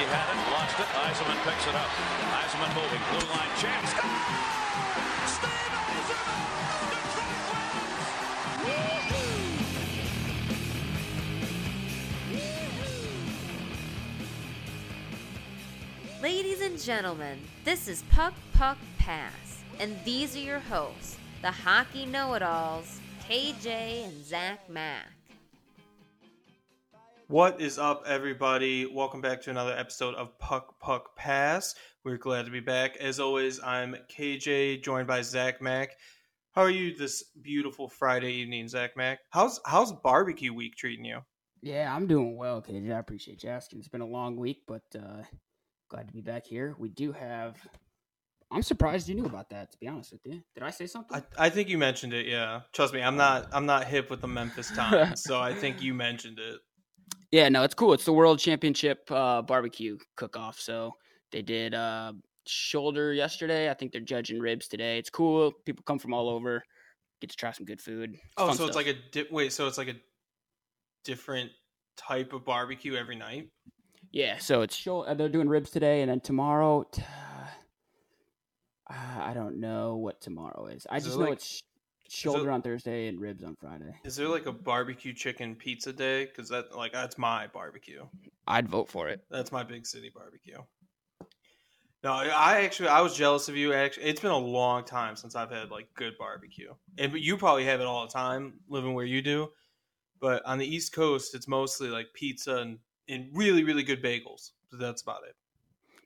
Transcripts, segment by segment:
Gretzky had it, lost it. Eisenman picks it up. Eisenman moving, blue line chance. Steve Eisenman! Ladies and gentlemen, this is Puck Puck Pass, and these are your hosts, the hockey know it alls, KJ and Zach Mack. What is up, everybody? Welcome back to another episode of Puck Puck Pass. We're glad to be back. As always, I'm KJ, joined by Zach Mack. How are you this beautiful Friday evening, Zach Mack? How's how's barbecue week treating you? Yeah, I'm doing well, KJ. I appreciate you asking. It's been a long week, but uh, glad to be back here. We do have. I'm surprised you knew about that. To be honest with you, did I say something? I, I think you mentioned it. Yeah, trust me, I'm not I'm not hip with the Memphis Times, so I think you mentioned it. Yeah, no, it's cool. It's the World Championship uh, barbecue cook-off. So they did uh, shoulder yesterday. I think they're judging ribs today. It's cool. People come from all over. Get to try some good food. It's Oh, so it's like a di- wait, so it's like a different type of barbecue every night. yeah. So it's shoulder. They're doing ribs today, and then tomorrow. T- uh, I don't know what tomorrow is. I Is just know like- it's sh- shoulder on Thursday and ribs on Friday. Is there like a barbecue chicken pizza day? Because that like that's my barbecue. I'd vote for it. That's my big city barbecue. No, I actually I was jealous of you. Actually, it's been a long time since I've had like good barbecue, and you probably have it all the time living where you do. But on the East Coast, it's mostly like pizza and, and really really good bagels. So that's about it.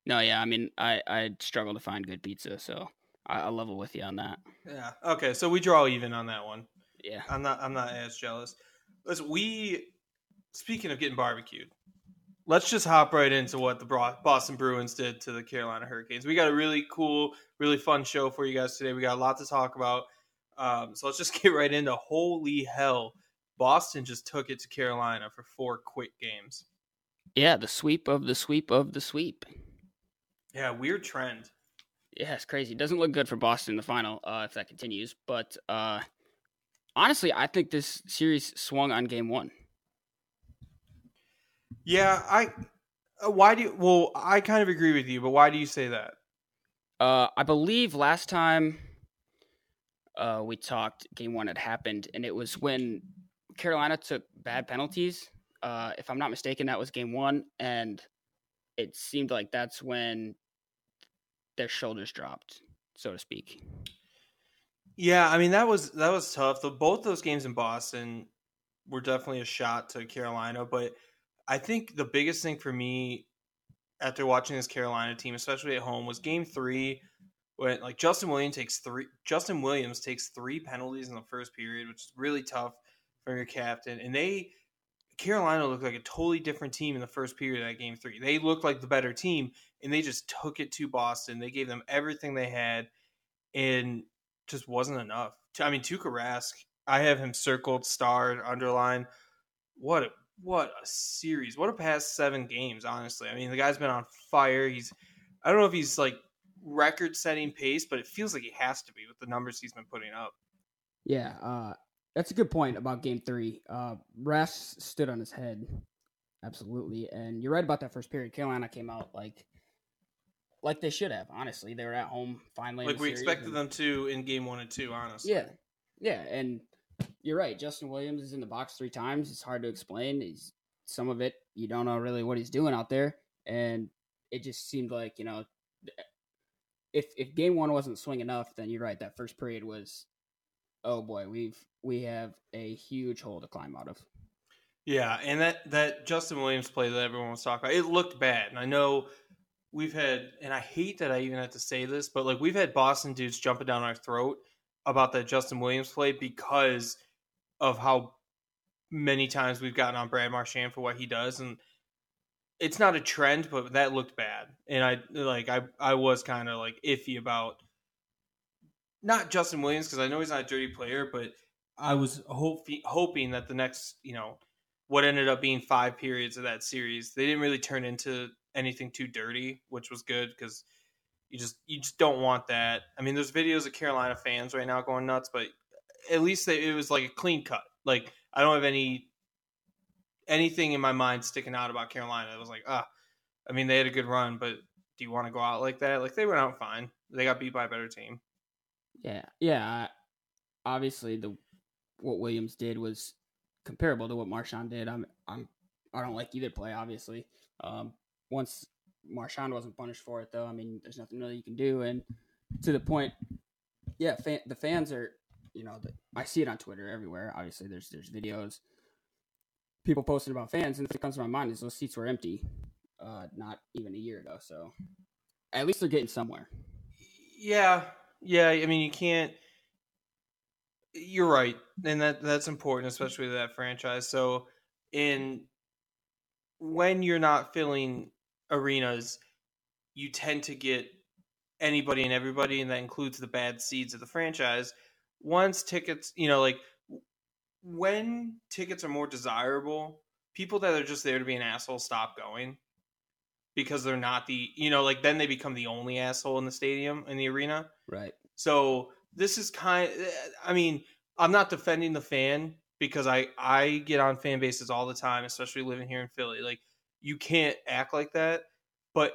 No, yeah, I mean, I I struggle to find good pizza, so I, level with you on that. Yeah. Okay, so we draw even on that one. Yeah, I'm not. I'm not as jealous. Listen, we. Speaking of getting barbecued, let's just hop right into what the Boston Bruins did to the Carolina Hurricanes. We got a really cool, really fun show for you guys today. We got a lot to talk about. Um, so let's just get right into. Holy hell! Boston just took it to Carolina for four quick games. yeah, the sweep of the sweep of the sweep. Yeah, weird trend. Yeah, it's crazy. It doesn't look good for Boston in the final uh, if that continues. But uh, honestly, I think this series swung on game one. Yeah, I. Uh, why do you? Well, I kind of agree with you, but why do you say that? Uh, I believe last time uh, we talked, game one had happened, and it was when Carolina took bad penalties. Uh, if I'm not mistaken, that was game one, and it seemed like that's when their shoulders dropped, so to speak. Yeah, I mean that was that was tough. The, both those games in Boston were definitely a shot to Carolina, but I think the biggest thing for me after watching this Carolina team, especially at home, was Game Three when like Justin Williams takes three. Justin Williams takes three penalties in the first period, which is really tough for your captain. And they Carolina looked like a totally different team in the first period of that Game Three. They looked like the better team, and they just took it to Boston. They gave them everything they had, and just wasn't enough. I mean, Tuukka Rask, I have him circled, starred, underlined. What a what a series! What a past seven games. Honestly, I mean, the guy's been on fire. He's I don't know if he's like record-setting pace, but it feels like he has to be with the numbers he's been putting up. Yeah, uh, that's a good point about game three. Uh, Rask stood on his head, absolutely, and you're right about that first period. Carolina came out like like they should have. Honestly, they were at home finally. Like we expected and- them to in game one and two. Honestly, Yeah, yeah, and you're right. Justin Williams is in the box three times. It's hard to explain. He's some of it you don't know really what he's doing out there, and it just seemed like you know, if if game one wasn't swing enough, then you're right. That first period was, oh boy, we've we have a huge hole to climb out of. Yeah, and that that Justin Williams play that everyone was talking about, it looked bad. And I know we've had, and I hate that I even have to say this, but like we've had Boston dudes jumping down our throat about that Justin Williams play because of how many times we've gotten on Brad Marchand for what he does, and it's not a trend, but that looked bad. And I like I I was kind of like iffy about not Justin Williams because I know he's not a dirty player, but I was hope, hoping that the next, you know, what ended up being five periods of that series, they didn't really turn into anything too dirty, which was good because you just you just don't want that. I mean, there's videos of Carolina fans right now going nuts, but at least they, it was like a clean cut. Like I don't have any anything in my mind sticking out about Carolina. It was like ah, I mean, they had a good run, but do you want to go out like that? Like they went out fine. They got beat by a better team. Yeah, yeah. Obviously, the what Williams did was comparable to what Marchand did. I'm, I'm, I don't like either play. Obviously, um, once Marchand wasn't punished for it, though, I mean, there's nothing really you can do. And to the point, yeah, fan, the fans are, you know, the, I see it on Twitter everywhere. Obviously, there's there's videos, people posting about fans, and if it comes to my mind is those seats were empty, uh, not even a year ago. So at least they're getting somewhere. Yeah, yeah. I mean, you can't. You're right, and that that's important, especially to that franchise. So, in when you're not filling arenas, you tend to get anybody and everybody, and that includes the bad seeds of the franchise. Once tickets, you know, like when tickets are more desirable, people that are just there to be an asshole stop going because they're not the, you know, like then they become the only asshole in the stadium in the arena. Right. So this is kind. I mean, I'm not defending the fan because I I get on fan bases all the time, especially living here in Philly. Like you can't act like that. But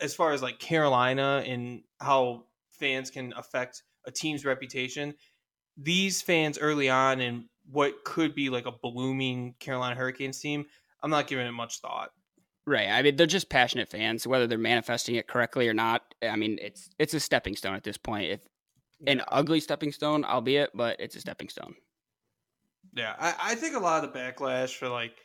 as far as like Carolina and how fans can affect a team's reputation, these fans early on and what could be like a blooming Carolina Hurricanes team, I'm not giving it much thought. Right. I mean, they're just passionate fans, whether they're manifesting it correctly or not. I mean, it's it's a stepping stone at this point. If an Yeah. ugly stepping stone, albeit, but it's a stepping stone. Yeah, I, I think a lot of the backlash for like,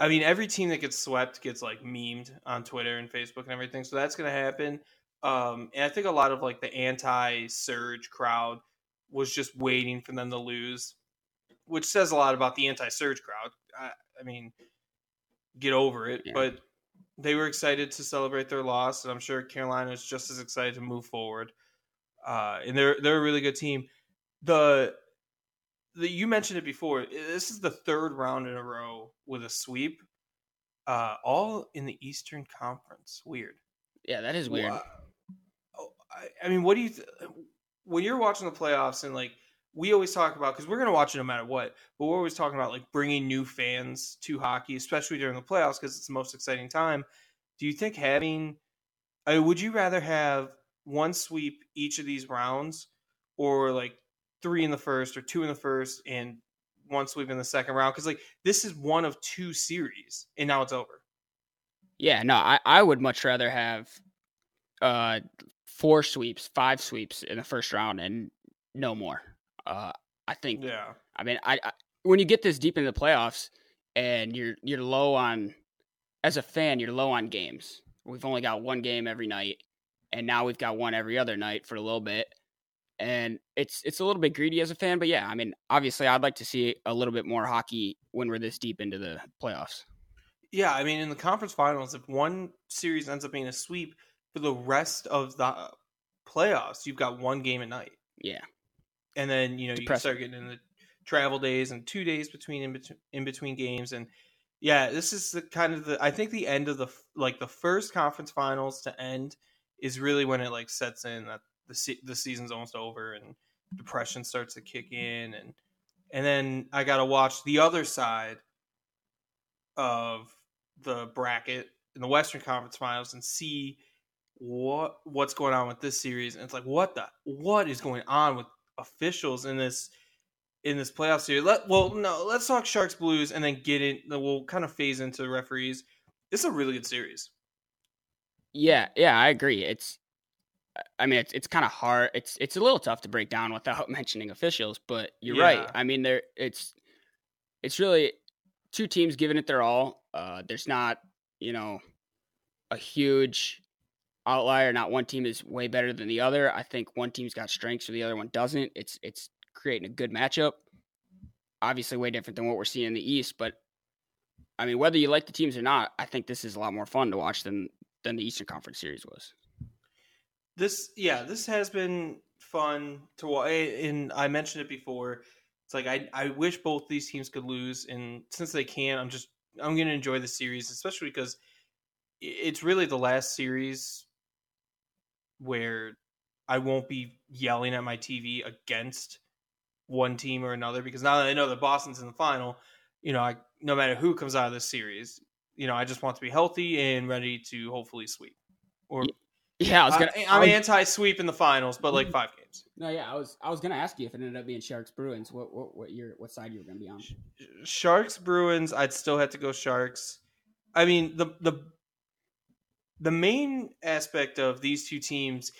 I mean, every team that gets swept gets like memed on Twitter and Facebook and everything, so that's gonna happen. Um, and I think a lot of like the anti-surge crowd was just waiting for them to lose, which says a lot about the anti-surge crowd. I, I mean, get over it, Yeah. but they were excited to celebrate their loss, and I'm sure Carolina is just as excited to move forward. Uh, and they're they're a really good team. The the, you mentioned it before. This is the third round in a row with a sweep, uh, all in the Eastern Conference. Weird. Yeah, that is weird. Wha- oh, I, I mean, what do you th- when you're watching the playoffs and like we always talk about because we're gonna watch it no matter what, but we're always talking about like bringing new fans to hockey, especially during the playoffs because it's the most exciting time. Do you think having? I mean, would you rather have one sweep each of these rounds, or like three in the first, or two in the first, and one sweep in the second round? Because like this is one of two series, and now it's over. Yeah, no, I, I would much rather have uh four sweeps, five sweeps in the first round and no more. Uh I think Yeah. I mean I, I when you get this deep into the playoffs and you're you're low on as a fan, you're low on games. We've only got one game every night and now we've got one every other night for a little bit. And it's it's a little bit greedy as a fan, but yeah, I mean, obviously I'd like to see a little bit more hockey when we're this deep into the playoffs. Yeah, I mean, in the conference finals, if one series ends up being a sweep for the rest of the playoffs, you've got one game at night, Yeah. and then you know you start getting in the travel days and two days between in, between in between games, and yeah, this is the kind of the I think the end of the like the first conference finals to end is really when it like sets in that the se- the season's almost over and depression starts to kick in and and then I got to watch the other side of the bracket in the Western Conference Finals and see what what's going on with this series. And it's like, what the what is going on with officials in this in this playoff series? Let well, no, let's talk Sharks Blues and then get in. We'll kind of phase into the referees. It's a really good series. Yeah, yeah, I agree. It's I mean, it's it's kind of hard. It's it's a little tough to break down without mentioning officials, but you're Yeah. right. I mean, there it's it's really two teams giving it their all. Uh, there's not you know a huge outlier. Not one team is way better than the other. I think one team's got strengths or the other one doesn't. It's it's creating a good matchup. Obviously, way different than what we're seeing in the East, but I mean, whether you like the teams or not, I think this is a lot more fun to watch than than the Eastern Conference Series was. This yeah, this has been fun to watch. And I mentioned it before. It's like I I wish both these teams could lose, and since they can, I'm just I'm gonna enjoy the series, especially because it's really the last series where I won't be yelling at my TV against one team or another because now that I know that Boston's in the final, you know, I no matter who comes out of this series, you know, I just want to be healthy and ready to hopefully sweep. Or Yeah, I was gonna. I, am was- anti-sweep in the finals, but like mm-hmm. five games. no, yeah, I was. I was gonna ask you if it ended up being Sharks Bruins. What what what your what side you were gonna be on? Sharks Bruins, I'd still have to go Sharks. I mean the the the main aspect of these two teams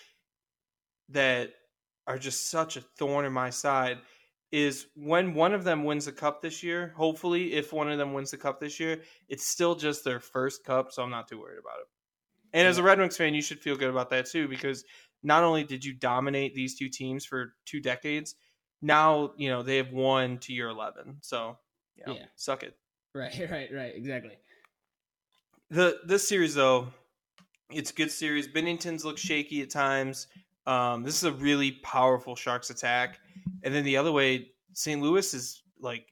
that are just such a thorn in my side is when one of them wins the cup this year. Hopefully, if one of them wins the cup this year, it's still just their first cup, so I'm not too worried about it. And as a Red Wings fan, you should feel good about that too, because not only did you dominate these two teams for two decades, now you know they have won to year eleven. So know, Yeah. suck it. Right, right, right. Exactly. The this series though, it's a good series. Binnington's look shaky at times. Um, this is a really powerful Sharks attack, and then the other way, St. Louis is like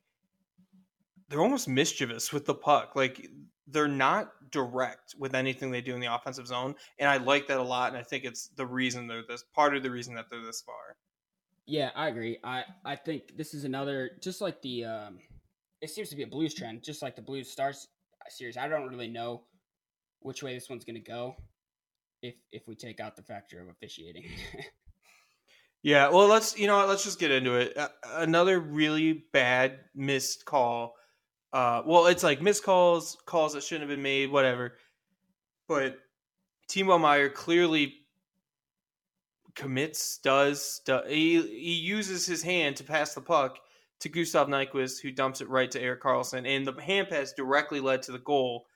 they're almost mischievous with the puck. Like they're not direct with anything they do in the offensive zone, and I like that a lot. And I think it's the reason they're this part of the reason that they're this far. Yeah, I agree. I I think this is another just like the um it seems to be a blues trend, just like the Blues Stars series. I don't really know which way this one's going to go if if we take out the factor of officiating. Yeah, well, let's you know what, let's just get into it. Uh, another really bad missed call. Uh, well, it's like missed calls, calls that shouldn't have been made, whatever. But Timo Meier clearly commits, does, do he, he uses his hand to pass the puck to Gustav Nyquist, who dumps it right to Erik Karlsson, and the hand pass directly led to the goal.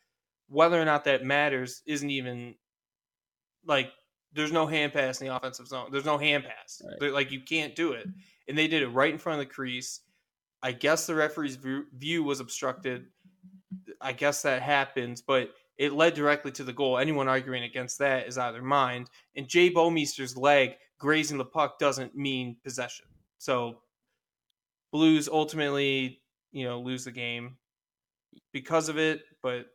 Whether or not that matters isn't even like there's no hand pass in the offensive zone. There's no hand pass. Right. Like you can't do it, and they did it right in front of the crease. I guess the referee's view, was obstructed. I guess that happens, but it led directly to the goal. Anyone arguing against that is out of their mind. And Jay Bouwmeester's leg grazing the puck doesn't mean possession. So Blues ultimately, you know, lose the game because of it, but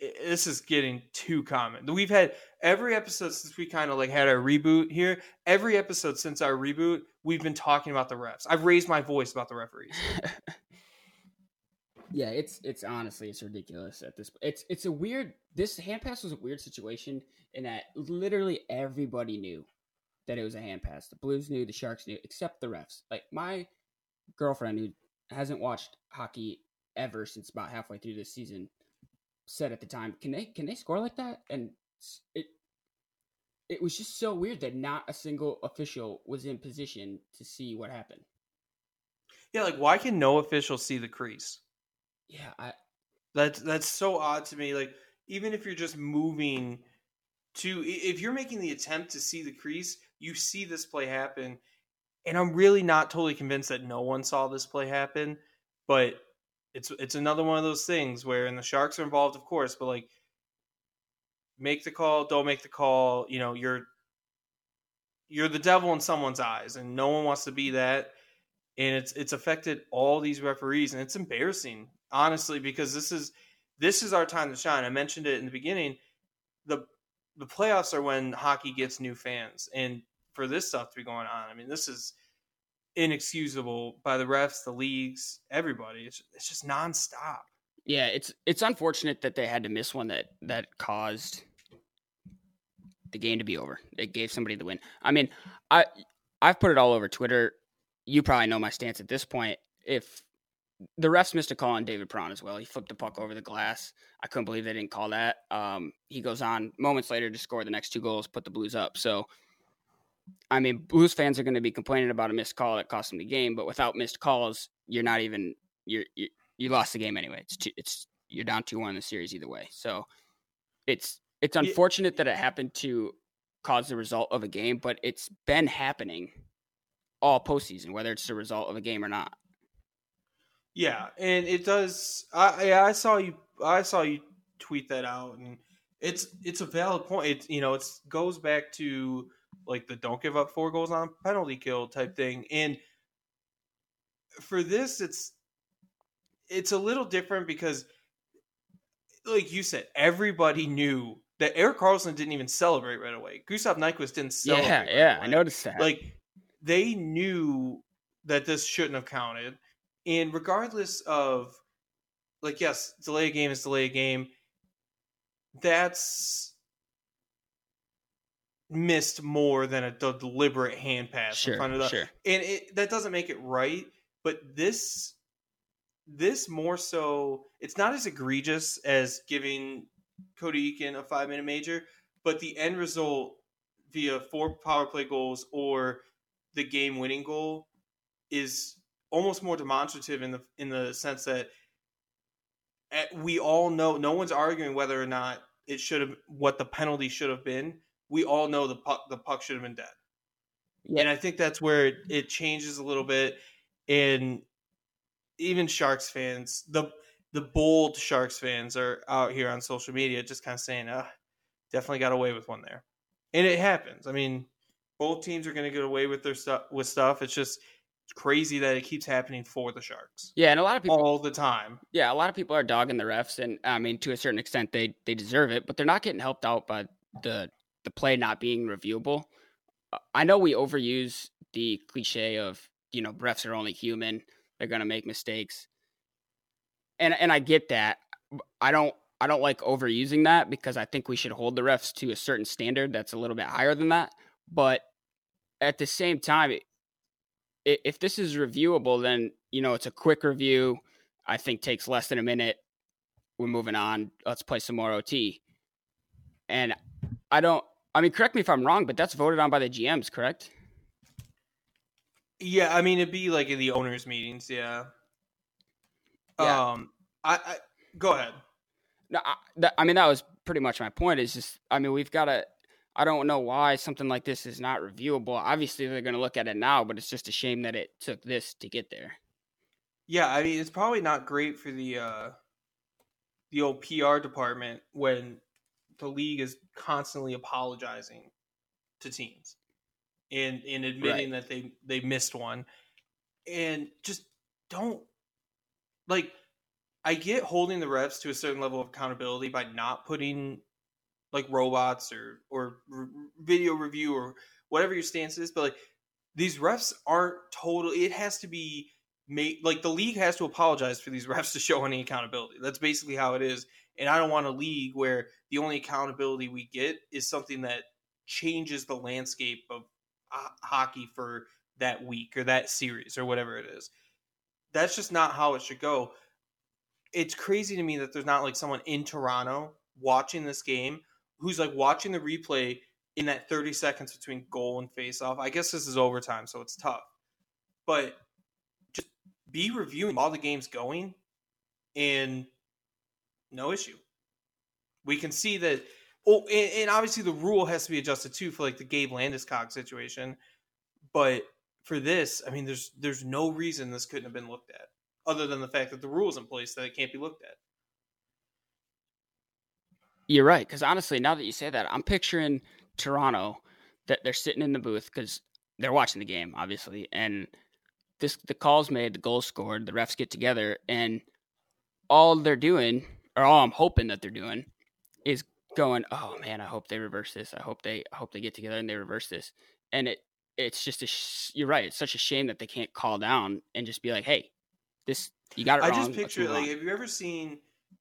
this is getting too common. We've had every episode since we kind of like had our reboot here. Every episode since our reboot, we've been talking about the refs. I've raised my voice about the referees. yeah, it's it's honestly it's ridiculous at this. It's it's a weird. This hand pass was a weird situation in that literally everybody knew that it was a hand pass. The Blues knew, the Sharks knew, except the refs. Like my girlfriend who hasn't watched hockey ever since about halfway through this season said at the time, "Can they can they score like that?" And it it was just so weird that not a single official was in position to see what happened. Yeah, like why can no official see the crease? Yeah, I That's that's so odd to me. Like even if you're just moving to, if you're making the attempt to see the crease, you see this play happen, and I'm really not totally convinced that no one saw this play happen. But it's it's another one of those things where, and the Sharks are involved, of course, but like make the call, don't make the call. You know, you're you're the devil in someone's eyes, and no one wants to be that. And it's it's affected all these referees, and it's embarrassing, honestly, because this is this is our time to shine. I mentioned it in the beginning. the The playoffs are when hockey gets new fans, and for this stuff to be going on, I mean, this is inexcusable by the refs, the leagues, everybody. It's it's just nonstop. Yeah, it's it's unfortunate that they had to miss one that that caused the game to be over. It gave somebody the win. I mean, I I've put it all over Twitter. You probably know my stance at this point. If the refs missed a call on David Perron as well, he flipped the puck over the glass. I couldn't believe they didn't call that. Um, he goes on moments later to score the next two goals, put the Blues up. So, I mean, Blues fans are going to be complaining about a missed call that cost them the game, but without missed calls, you're not even you're, you're you lost the game anyway. It's two, it's you're down two one in the series either way. So it's it's Yeah. unfortunate that it happened to cause the result of a game, but it's been happening all postseason, whether it's the result of a game or not. Yeah, and it does. I I I saw you. I saw you tweet that out, and it's it's a valid point. It you know it goes back to like the don't give up four goals on penalty kill type mm-hmm. thing, and for this, it's it's a little different because, like you said, everybody knew that Erik Karlsson didn't even celebrate right away. Gustav Nyquist didn't celebrate. yeah, right yeah, I noticed that. like they knew that this shouldn't have counted and regardless of like yes delay a game is delay a game that's missed more than a deliberate hand pass Sure, in front of the sure. and it that doesn't make it right but this this more so it's not as egregious as giving Cody Eakin a five minute major but the end result via four power play goals or the game winning goal is almost more demonstrative in the in the sense that eh, we all know no one's arguing whether or not it should have what the penalty should have been we all know the puck the puck should have been dead. Yeah. and i think that's where it, it changes a little bit and even sharks fans the the bold sharks fans are out here on social media just kind of saying uh definitely got away with one there. And it happens. I mean both teams are going to get away with their stuff with stuff. It's just crazy that it keeps happening for the sharks Yeah, and a lot of people all the time. Yeah, a lot of people are dogging the refs, and I mean, to a certain extent, they they deserve it, but they're not getting helped out by the the play not being reviewable. Uh, I know we overuse the cliche of you know refs are only human; they're gonna make mistakes, and and I get that. I don't I don't like overusing that because I think we should hold the refs to a certain standard that's a little bit higher than that. But at the same time, if this is reviewable, then you know it's a quick review. I think takes less than a minute. We're moving on. Let's play some more OT. And I don't. I mean, correct me if I'm wrong, but that's voted on by the GMs, correct? yeah i mean it'd be like in the owners meetings yeah, Yeah. um I, I go ahead No, I, that, I mean that was pretty much my point. Is just, I mean, we've got to. I don't know why something like this is not reviewable. Obviously, they're going to look at it now, but it's just a shame that it took this to get there. Yeah, I mean it's probably not great for the uh the old PR department when the league is constantly apologizing to teams and and admitting that they they missed one. And just don't like I get holding the refs to a certain level of accountability by not putting like robots or or video review or whatever your stance is but like these refs aren't totally it has to be made like the league has to apologize for these refs to show any accountability. That's basically how it is and i don't want a league where the only accountability we get is something that changes the landscape of uh, hockey for that week or that series or whatever it is that's just not how it should go it's crazy to me that there's not like someone in toronto watching this game who's like watching the replay in that 30 seconds between goal and face off. I guess this is overtime, so it's tough. But just be reviewing while the game's going and no issue. We can see that oh and, and obviously the rule has to be adjusted too for like the Gabe Landeskog situation. But for this, I mean there's there's no reason this couldn't have been looked at other than the fact that the rules in place that it can't be looked at. You're right, because honestly, now that you say that, I'm picturing Toronto that they're sitting in the booth because they're watching the game, obviously, and this the calls made, the goals scored, the refs get together, and all they're doing, or all I'm hoping that they're doing, is going, "Oh man, I hope they reverse this. I hope they, I hope they get together and they reverse this." And it, it's just a, sh- you're right. It's such a shame that they can't call down and just be like, "Hey, this you got it I wrong." just picture like, on." have you ever seen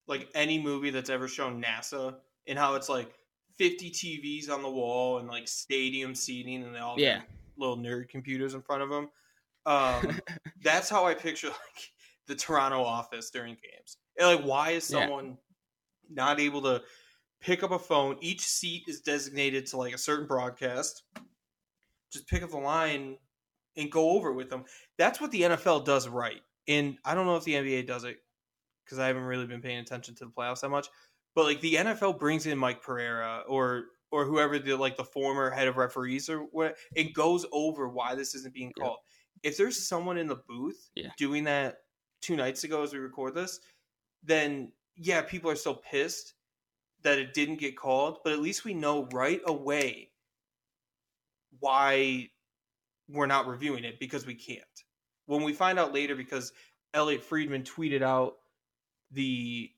like any movie that's ever shown NASA and how it's like 50 TVs on the wall and like stadium seating and they all Yeah. little nerd computers in front of them. Um, that's how I picture like the Toronto office during games. And, like, why is Yeah. someone not able to pick up a phone? Each seat is designated to like a certain broadcast. Just pick up the line and go over it with them. That's what the NFL does right. And I don't know if the NBA does it because I haven't really been paying attention to the playoffs that much. But like the NFL brings in Mike Pereira or or whoever the like the former head of referees or what it goes over why this isn't being Yeah. called. If there's someone in the booth Yeah. doing that two nights ago as we record this, then yeah, people are still pissed that it didn't get called, but at least we know right away why we're not reviewing it because we can't. When we find out later because Elliotte Friedman tweeted out the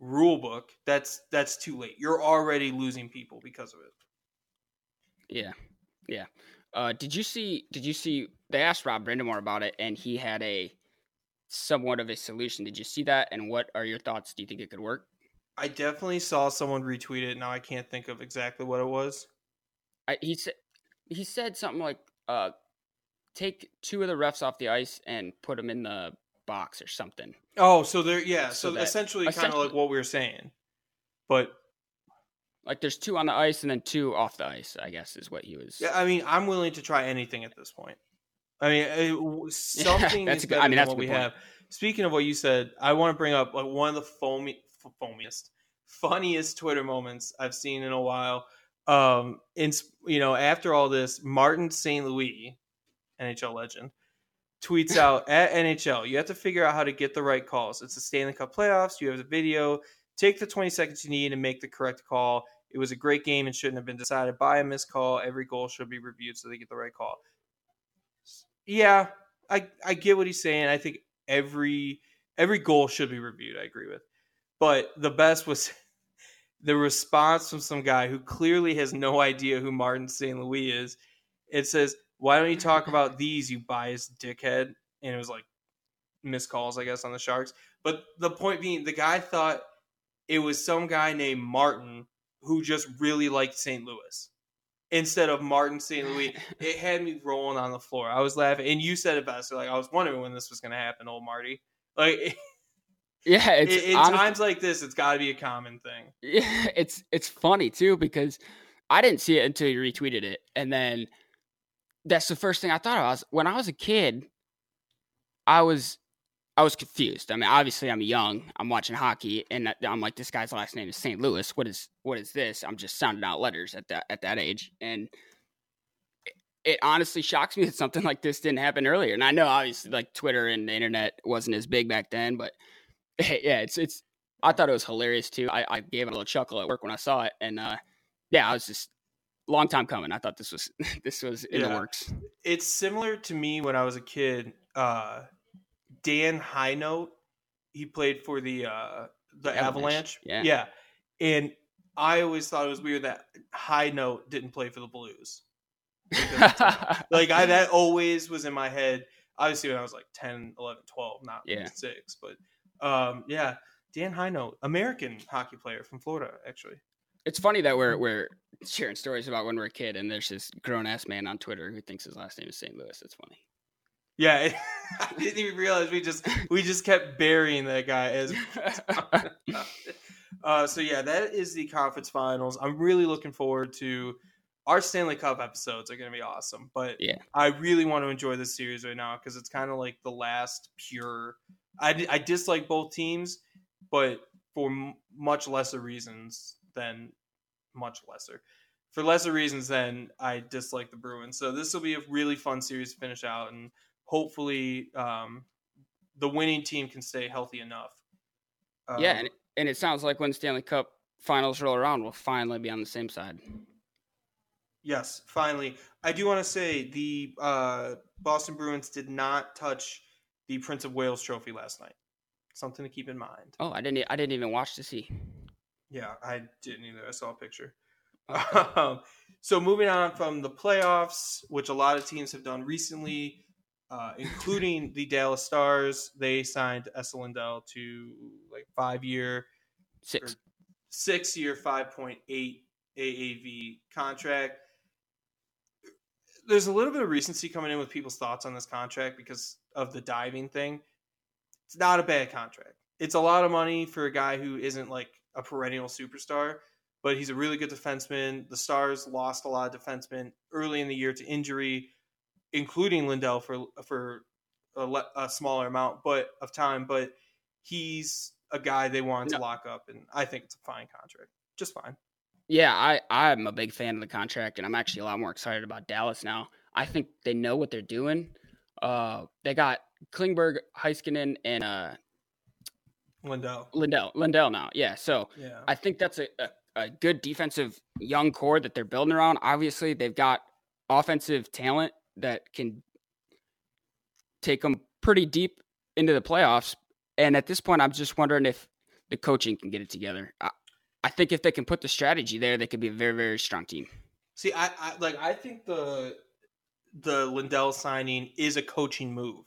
rule book, that's that's too late. You're already losing people because of it. Yeah, yeah. Uh, did you see? Did you see? They asked Rod Brind'Amour about it, and he had a somewhat of a solution. Did you see that? And what are your thoughts? Do you think it could work? I definitely saw someone retweet it. Now I can't think of exactly what it was. I, he said he said something like, uh, "Take two of the refs off the ice and put them in the box or something." Oh, so there, yeah. So So, that- essentially, kind of like what we were saying, but Like there's two on the ice and then two off the ice. I guess is what he was. yeah, I mean, I'm willing to try anything at this point. I mean, it, w- something that's is a good- I mean, that's what we point. have. Speaking of what you said, I want to bring up like one of the foamy, f- foamiest, funniest Twitter moments I've seen in a while. Um, in you know, after all this, Martin St. Louis, NHL legend, tweets out at NHL, you have to figure out how to get the right calls. It's the Stanley Cup playoffs. You have the video. Take the 20 seconds you need and make the correct call. It was a great game and shouldn't have been decided by a missed call. Every goal should be reviewed so they get the right call. Yeah, I I get what he's saying. I think every every goal should be reviewed. I agree with. But the best was the response from some guy who clearly has no idea who Martin St. Louis is. It says, "Why don't you talk about these, you biased dickhead?" And it was like missed calls, I guess, on the Sharks. But the point being, the guy thought it was some guy named Martin who just really liked St. Louis instead of Martin St. Louis. It had me rolling on the floor. I was laughing, and you said it best. Like I was wondering when this was going to happen, old Marty. Like yeah. It's in, in honest- times like this, it's got to be a common thing. Yeah, it's it's funny too because I didn't see it until you retweeted it, and then that's the first thing I thought of. I was when I was a kid, I was I was confused. I mean, obviously I'm young. I'm watching hockey, and I'm like, this guy's last name is St. Louis. What is what is this? I'm just sounding out letters at that at that age, and it, it honestly shocks me that something like this didn't happen earlier. And I know obviously like Twitter and the internet wasn't as big back then, but yeah, it's it's I thought it was hilarious too. I, I gave it a little chuckle at work when I saw it, and uh, yeah, I was just long time coming. I thought this was this was in the works. It's similar to me when I was a kid. Uh, Dan Hinote, he played for the uh, the The Avalanche. Avalanche, yeah. yeah, and I always thought it was weird that Hinote didn't play for the Blues. like I that always was in my head. Obviously, when I was like 10, 11, 12, not Yeah. six, but um, yeah, Dan Hinote, American hockey player from Florida, actually. it's funny that we're we're sharing stories about when we're a kid, and there's this grown ass man on Twitter who thinks his last name is St. Louis. It's funny. Yeah, I didn't even realize we just we just kept burying that guy as. uh, so yeah, that is the conference finals. I'm really looking forward to our Stanley Cup episodes. Are going to be awesome, but Yeah. I really want to enjoy this series right now because it's kind of like the last pure. I I dislike both teams, but for m- much lesser reasons than much lesser. For lesser reasons than I dislike the Bruins. So this will be a really fun series to finish out, and hopefully, um, the winning team can stay healthy enough. yeah, Um, and and it sounds like when Stanley Cup finals roll around, we'll finally be on the same side. Yes, finally. I do want to say the uh, Boston Bruins did not touch the Prince of Wales trophy last night. Something to keep in mind. Oh, I didn't I didn't even watch to see. Yeah, I didn't either. I saw a picture. Okay. Um, so moving on from the playoffs, which a lot of teams have done recently, uh, including the Dallas Stars, they signed Esa Lindell to like five year, Six. six year, five point eight AAV contract. There's a little bit of recency coming in with people's thoughts on this contract because of the diving thing. It's not a bad contract. It's a lot of money for a guy who isn't like a perennial superstar, but he's a really good defenseman. The Stars lost a lot of defensemen early in the year to injury, including Lindell for for a, le- a smaller amount, but of time. But he's a guy they wanted No. to lock up, and I think it's a fine contract, just fine. Yeah, I I'm a big fan of the contract, and I'm actually a lot more excited about Dallas now. I think they know what they're doing. Uh, they got Klingberg, Heiskanen, and uh, Lindell, Lindell. Lindell now, yeah. So yeah, I think that's a, a, a good defensive young core that they're building around. Obviously, they've got offensive talent that can take them pretty deep into the playoffs. And at this point, I'm just wondering if the coaching can get it together. I, I think if they can put the strategy there, they could be a very, very strong team. See, I, I like. I think the the Lindell signing is a coaching move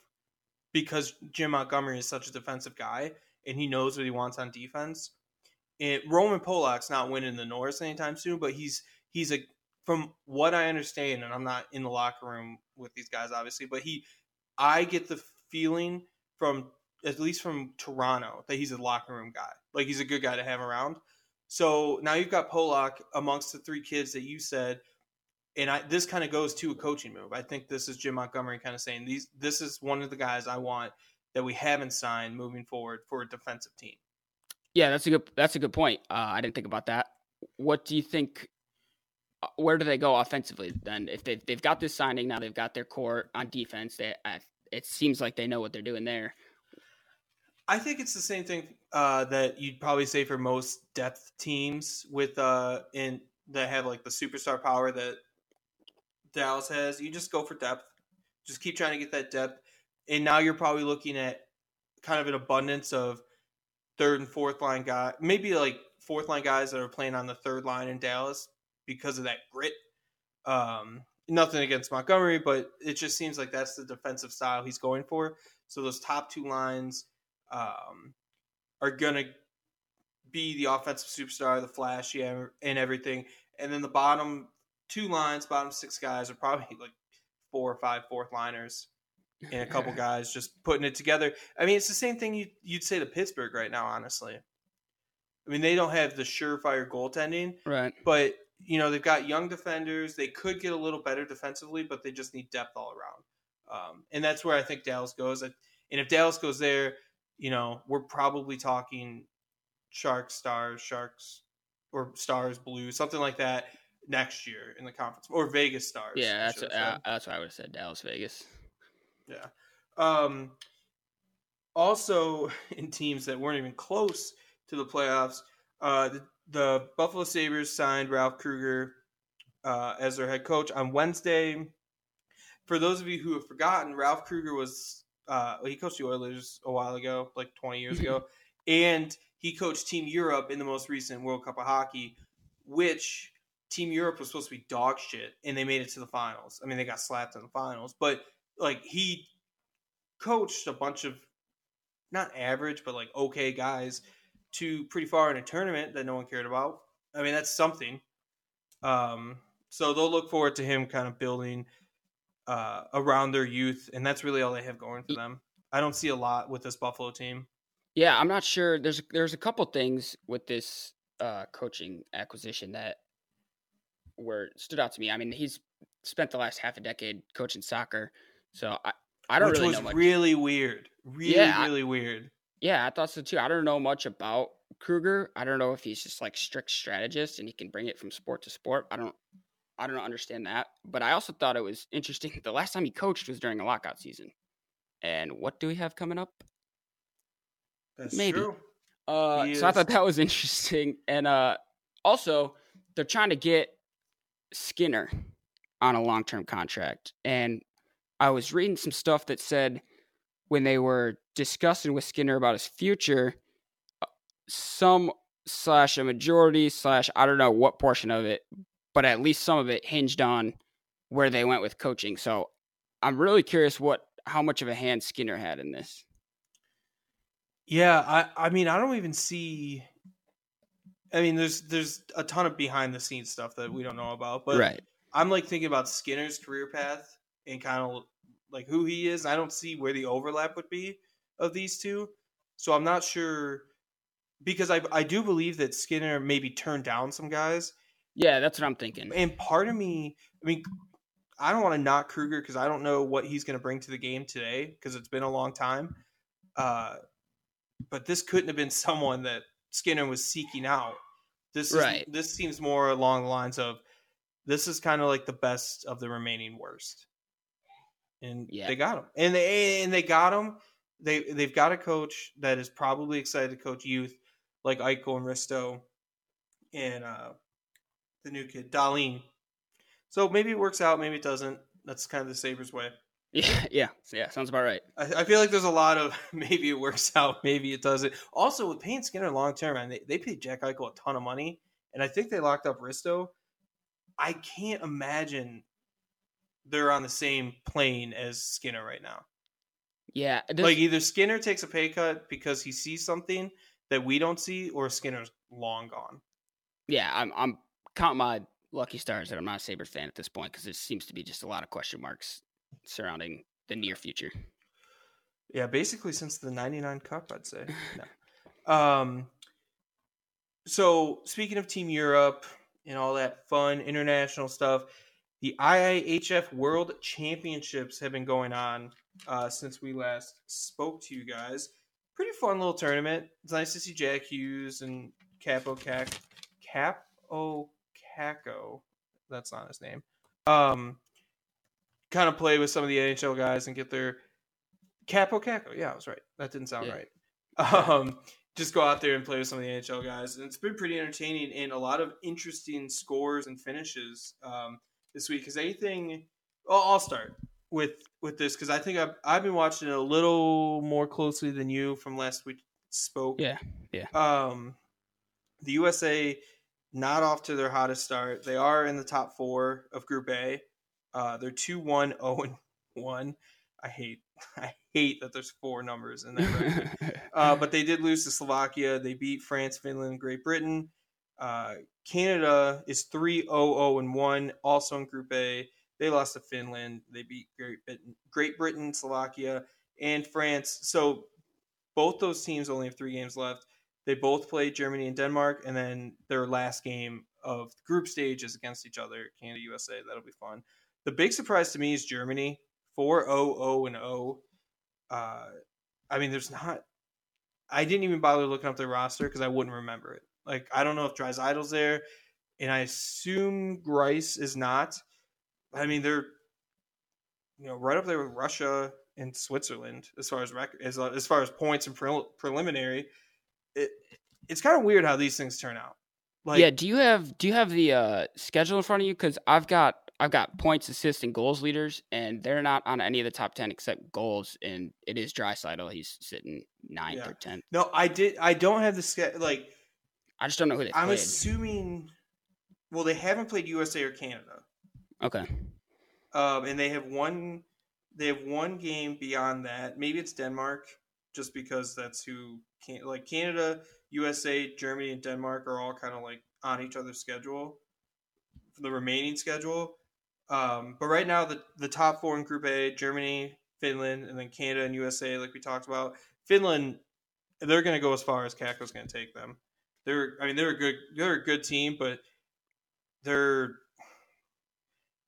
because Jim Montgomery is such a defensive guy and he knows what he wants on defense. it, Roman Polak's not winning the Norris anytime soon, but he's he's a from what I understand, and I'm not in the locker room with these guys, obviously, but he, I get the feeling from at least from Toronto that he's a locker room guy. Like he's a good guy to have around. So now you've got Polak amongst the three kids that you said, and I, this kind of goes to a coaching move. I think this is Jim Montgomery kind of saying these. This is one of the guys I want that we haven't signed moving forward for a defensive team. Yeah, that's a good that's a good point. Uh, I didn't think about that. What do you think? Uh, Where do they go offensively then? If they they've got this signing now, they've got their core on defense. They uh, it seems like they know what they're doing there. I think it's the same thing uh, that you'd probably say for most depth teams with uh in that have like the superstar power that Dallas has. You just go for depth. Just keep trying to get that depth. And now you're probably looking at kind of an abundance of third and fourth line guy, maybe like fourth line guys that are playing on the third line in Dallas because of that grit. Um, nothing against Montgomery, but it just seems like that's the defensive style he's going for. So those top two lines um, are gonna be the offensive superstar, the flashy and everything, and then the bottom two lines, bottom six guys are probably like four or five fourth liners and a couple guys just putting it together. I mean, it's the same thing you, you'd say to Pittsburgh right now, honestly. I mean, they don't have the surefire goaltending, Right. but you know they've got young defenders. They could get a little better defensively, but they just need depth all around. Um, and that's where I think Dallas goes. And if Dallas goes there, you know, we're probably talking Sharks, Stars, Sharks, or Stars, Blue, something like that next year in the conference, or Vegas Stars. Yeah, that's should uh, that's what I would have said. Dallas, Vegas. Yeah. Um, also, in teams that weren't even close to the playoffs, uh, the, the Buffalo Sabres signed Ralph Krueger uh, as their head coach on Wednesday. For those of you who have forgotten, Ralph Krueger was uh, he coached the Oilers a while ago, like 20 years ago, and he coached Team Europe in the most recent World Cup of Hockey, which Team Europe was supposed to be dog shit, and they made it to the finals. I mean, they got slapped in the finals, but like he coached a bunch of not average, but like okay guys to pretty far in a tournament that no one cared about. I mean, that's something. Um, so they'll look forward to him kind of building uh, around their youth, and that's really all they have going for them. I don't see a lot with this Buffalo team. Yeah, I'm not sure. There's there's a couple things with this uh, coaching acquisition that were stood out to me. I mean, he's spent the last half a decade coaching soccer, so I I don't which really was know much. really weird, really Yeah, really weird. Yeah, I thought so too. I don't know much about Krueger. I don't know if he's just like strict strategist and he can bring it from sport to sport. I don't I don't understand that. But I also thought it was interesting. The last time he coached was during a lockout season. And what do we have coming up? That's Maybe. true. Uh, so I thought that was interesting. And uh, also, they're trying to get Skinner on a long term contract. And I was reading some stuff that said when they were discussing with Skinner about his future, uh, some slash a majority slash I don't know what portion of it, but at least some of it hinged on where they went with coaching. So I'm really curious what how much of a hand Skinner had in this. Yeah, I I mean I don't even see. I mean, there's there's a ton of behind the scenes stuff that we don't know about, but right. I'm like thinking about Skinner's career path and kind of like who he is. I don't see where the overlap would be of these two, so I'm not sure because I I do believe that Skinner maybe turned down some guys, Yeah, that's what I'm thinking. and part of me, I mean, I don't want to knock Krueger because I don't know what he's going to bring to the game today because it's been a long time. Uh, but this couldn't have been someone that Skinner was seeking out. This is, Right. This seems more along the lines of this is kind of like the best of the remaining worst, and Yeah. they got him, and they and they got him. They they've got a coach that is probably excited to coach youth like Eichel and Risto, and uh, the new kid Dahlin. So maybe it works out, maybe it doesn't. That's kind of the Sabres way. Yeah, yeah, yeah. Sounds about right. I, I feel like there's a lot of maybe it works out, maybe it doesn't. Also, with Payne Skinner long term, and they, they paid Jack Eichel a ton of money, and I think they locked up Risto. I can't imagine they're on the same plane as Skinner right now. Yeah, this- Like either Skinner takes a pay cut because he sees something that we don't see, or Skinner's long gone. Yeah, I'm I'm counting my lucky stars that I'm not a Sabres fan at this point because there seems to be just a lot of question marks surrounding the near future. Yeah, basically since the 99 Cup, I'd say. No. Um, so, speaking of Team Europe and all that fun international stuff, the IIHF World Championships have been going on uh, since we last spoke to you guys. Pretty fun little tournament. It's nice to see Jack Hughes and Capo Cac Kaapo Kakko. That's not his name. Um, kind of play with some of the NHL guys and get their Kaapo Kakko. Yeah, I was right. That didn't sound Yeah. right. Um, just go out there and play with some of the NHL guys, and it's been pretty entertaining and a lot of interesting scores and finishes um, this week. Because anything, well, I'll start with with this because I think I've I've been watching it a little more closely than you from last we spoke. Yeah, yeah. Um, the USA not off to their hottest start. They are in the top four of Group A. Uh, they're two one zero and one. I hate I hate that there's four numbers in that record. Uh, but they did lose to Slovakia. They beat France, Finland, Great Britain. Uh, Canada is 3 0 and 1, also in Group A. They lost to Finland. They beat Great Britain, Great Britain, Slovakia, and France. So both those teams only have three games left. They both played Germany and Denmark, and then their last game of group stage is against each other, Canada, USA. That'll be fun. The big surprise to me is Germany, 4 0 0 and 0. Uh, I mean, there's not. I didn't even bother looking up their roster because I wouldn't remember it. Like, I don't know if Dry's Draisaitl's there, and I assume Greiss is not. I mean, they're you know right up there with Russia and Switzerland as far as record as, as far as points and pre- preliminary. It it's kind of weird how these things turn out. Like, yeah, do you have do you have the uh, schedule in front of you? Because I've got I've got points, assists, and goals leaders, and they're not on any of the top ten except goals. And it is Drysidle. He's sitting ninth Yeah. or tenth. no, I did. I don't have the schedule. like. I just don't know who they I'm played. assuming. Well, they haven't played USA or Canada. okay, Um, and they have one they have one game beyond that. Maybe it's Denmark, just because that's who can like Canada, USA, Germany, and Denmark are all kind of like on each other's schedule for the remaining schedule. Um, but right now the the top four in Group A, Germany, Finland, and then Canada and USA, like we talked about. Finland, they're going to go as far as Kakko's going to take them. They're, I mean, they're a good, they're a good team, but they're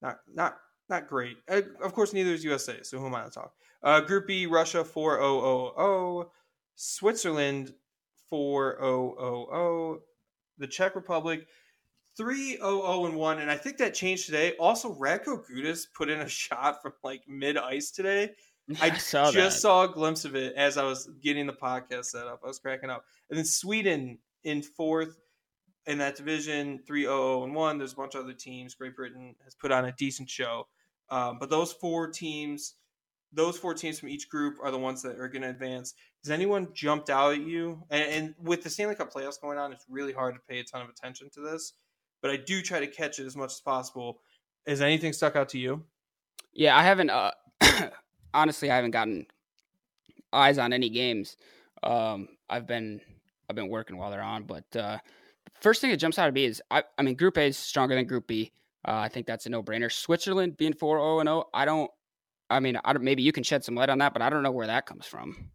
not, not, not great. Uh, of course, neither is USA. So who am I to talk? Uh, Group B, Russia four oh oh oh, Switzerland four oh oh oh, the Czech Republic three oh oh and one, and I think that changed today. Also, Radko Gudas put in a shot from like mid ice today. I saw just that. saw a glimpse of it as I was getting the podcast set up. I was cracking up. And then Sweden in fourth in that division, 3 0 and 1. There's a bunch of other teams. Great Britain has put on a decent show. Um, but those four teams, those four teams from each group are the ones that are going to advance. Has anyone jumped out at you? And, and with the Stanley Cup playoffs going on, it's really hard to pay a ton of attention to this. But I do try to catch it as much as possible. Has anything stuck out to you? Yeah, I haven't. Uh, honestly, I haven't gotten eyes on any games. Um, I've been I've been working while they're on, but uh, first thing that jumps out at me is I, I mean Group A is stronger than Group B. Uh, I think that's a no brainer. Switzerland being four zero and zero. I don't. I mean, I don't, maybe you can shed some light on that, but I don't know where that comes from.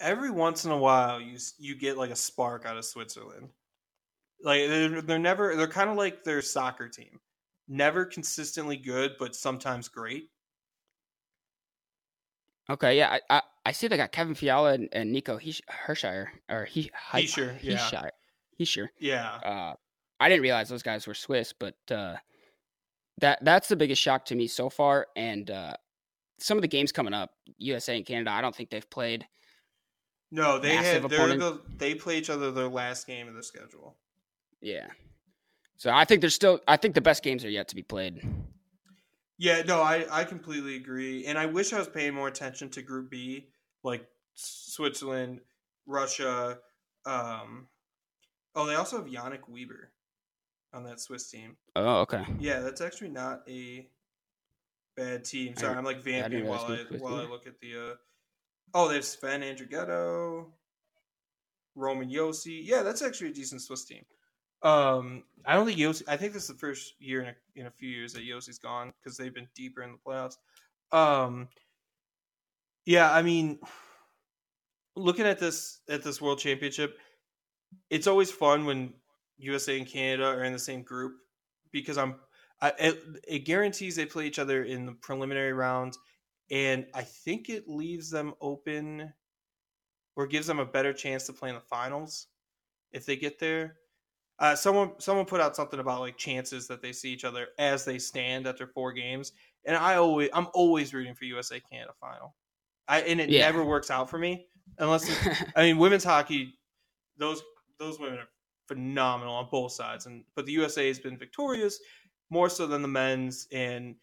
every once in a while you you get like a spark out of Switzerland. Like they're, they're never they're kind of like their soccer team, never consistently good, but sometimes great. Okay, yeah, I I, I see they got Kevin Fiala and, and Nico Hesh- Hershire or he He- Hischier, yeah. Hischier. Hischier. Yeah, Uh, I didn't realize those guys were Swiss, but uh, that that's the biggest shock to me so far. And uh, some of the games coming up, USA and Canada, I don't think they've played. no, they they're the, they play each other their last game of the schedule. Yeah, so I think there's still. I think the best games are yet to be played. Yeah, no, I I completely agree, and I wish I was paying more attention to Group B, like Switzerland, Russia. Um, oh, they also have Yannick Weber on that Swiss team. Oh, okay. Yeah, that's actually not a bad team. Sorry, didn't- I'm like yeah, I vamping while I while I look at the. Uh... Oh, they have Sven Andrighetto. Roman Josi. Yeah, that's actually a decent Swiss team. Um, I don't think Josi. I think this is the first year in a, in a few years that Josi's gone because they've been deeper in the playoffs. Um, yeah, I mean, looking at this at this World Championship, it's always fun when USA and Canada are in the same group because I'm. I, it, it guarantees they play each other in the preliminary round, and I think it leaves them open or gives them a better chance to play in the finals if they get there. Uh, someone someone put out something about like chances that they see each other as they stand after four games, and I always I'm always rooting for USA Canada final. I and it Yeah. never works out for me unless I mean women's hockey. Those those women are phenomenal on both sides, and but the USA has been victorious more so than the men's. And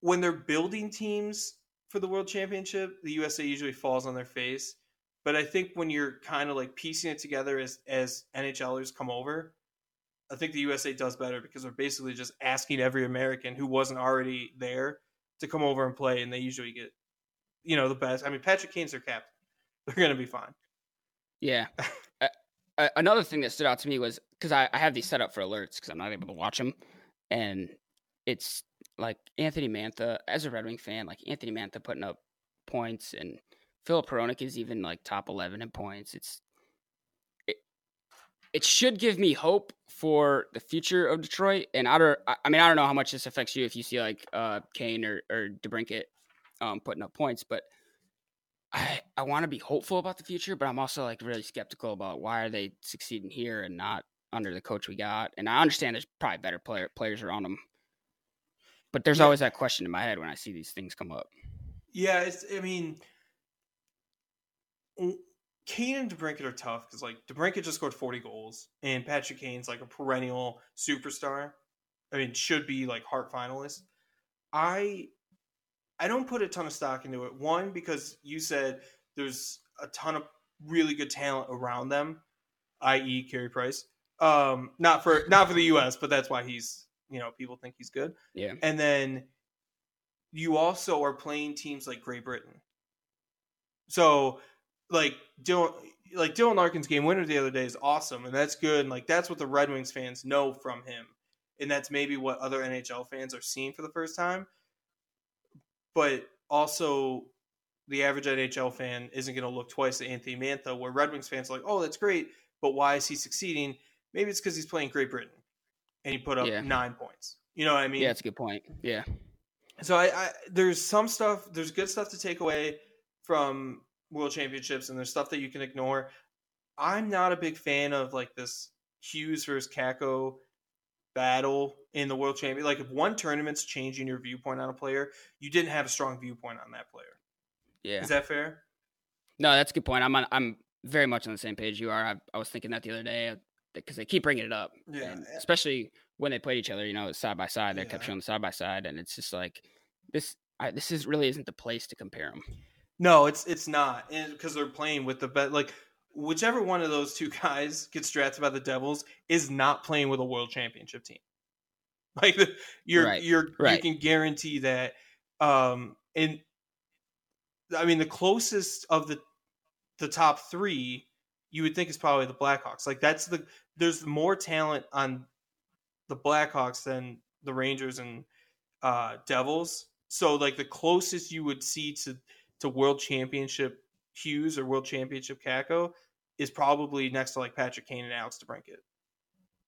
when they're building teams for the World Championship, the USA usually falls on their face. But I think when you're kind of like piecing it together as as NHLers come over, I think the USA does better because they're basically just asking every American who wasn't already there to come over and play, and they usually get, you know, the best. I mean, Patrick Kane's their captain; they're going to be fine. Yeah. uh, another thing that stood out to me was because I, I have these set up for alerts because I'm not able to watch them, and it's like Anthony Mantha as a Red Wing fan, like Anthony Mantha putting up points, and Filip Hronek is even like top eleven in points. It's it, it should give me hope for the future of Detroit, and I don't. I mean, I don't know how much this affects you if you see like uh, Kane or or DeBrincat um, putting up points, but I I want to be hopeful about the future, but I'm also like really skeptical about why are they succeeding here and not under the coach we got. And I understand there's probably better player players around them, but there's Yeah. always that question in my head when I see these things come up. Yeah, it's. I mean, Kane and DeBrincat are tough because like DeBrincat just scored forty goals, and Patrick Kane's like a perennial superstar. I mean, should be like Hart finalist. I I don't put a ton of stock into it. One because you said there's a ton of really good talent around them, i.e., Carey Price. Um, not for not for the U.S., but that's why he's you know people think he's good. Yeah, And then you also are playing teams like Great Britain. So like Dylan like Dylan Larkin's game winner the other day is awesome and that's good and like that's what the Red Wings fans know from him. And that's maybe what other NHL fans are seeing for the first time. But also the average NHL fan isn't going to look twice at Anthony Mantha where Red Wings fans are like, "Oh, that's great, but why is he succeeding?" Maybe it's cuz he's playing Great Britain and he put up Yeah. 9 points. You know what I mean? yeah, that's a good point. Yeah, So I, I there's some stuff there's good stuff to take away from world championships and there's stuff that you can ignore. I'm not a big fan of like this Hughes versus Kakko battle in the world champion. Like if one tournament's changing your viewpoint on a player, you didn't have a strong viewpoint on that player. yeah. Is that fair? No, that's a good point. I'm on, I'm very much on the same page you are. I, I was thinking that the other day uh, because they keep bringing it up, Yeah. and eh. especially when they played each other. You know, side by side, they kept Yeah. showing side by side, and it's just like this. I, this is really isn't the place to compare them. No, it's it's not, because they're playing with the best. Like whichever one of those two guys gets drafted by the Devils is not playing with a world championship team. Like you're Right, you're right. you can guarantee that. Um, and I mean the closest of the the top three you would think is probably the Blackhawks. Like that's the there's more talent on the Blackhawks than the Rangers and uh, Devils. So like the closest you would see to to World Championship Hughes or World Championship Kakko is probably next to like Patrick Kane and Alex DeBrincat.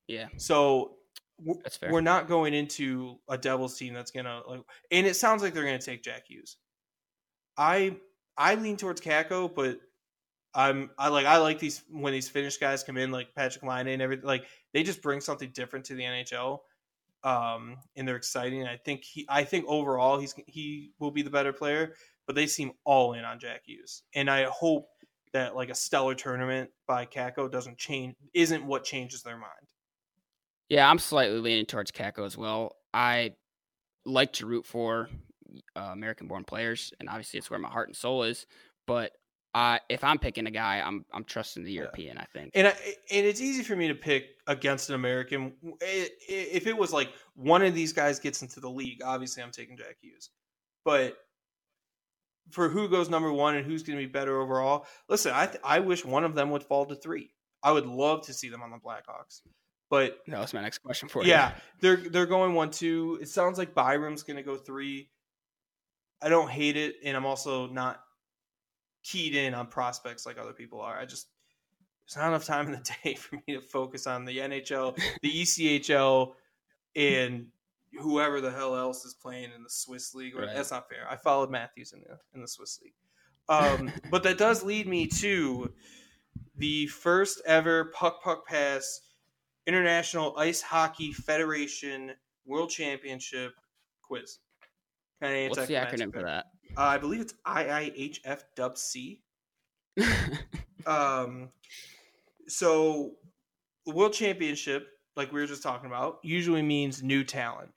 Yeah, So w- that's fair. we're not going into a Devils team that's gonna like, and it sounds like they're gonna take Jack Hughes. I I lean towards Kakko, but I'm I like I like these when these Finnish guys come in like Patrik Laine and everything. Like they just bring something different to the NHL, um, and they're exciting. I think he I think overall he's he will be the better player, but they seem all in on Jack Hughes, and I hope that like a stellar tournament by Kakko doesn't change isn't what changes their mind. Yeah, I'm slightly leaning towards Kakko as well. I like to root for uh, American-born players, and obviously it's where my heart and soul is. But uh, if I'm picking a guy, I'm I'm trusting the Yeah. European. I think. and I, and it's easy for me to pick against an American. If it was like one of these guys gets into the league, obviously I'm taking Jack Hughes. But for who goes number one and who's going to be better overall. Listen, I th- I wish one of them would fall to three. I would love to see them on the Blackhawks, but That was my next question for you. yeah, they're they're going one two. It sounds like Byram's going to go three. I don't hate it, and I'm also not keyed in on prospects like other people are. I just there's not enough time in the day for me to focus on the NHL, the ECHL, and whoever the hell else is playing in the Swiss league. Right. That's not fair. I followed Matthews in the in the Swiss league, um, but that does lead me to the first ever puck puck pass International Ice Hockey Federation World Championship quiz. What's the acronym for that? Uh, I believe it's IIHF Dub C. Um, so the World Championship, like we were just talking about, usually means new talent.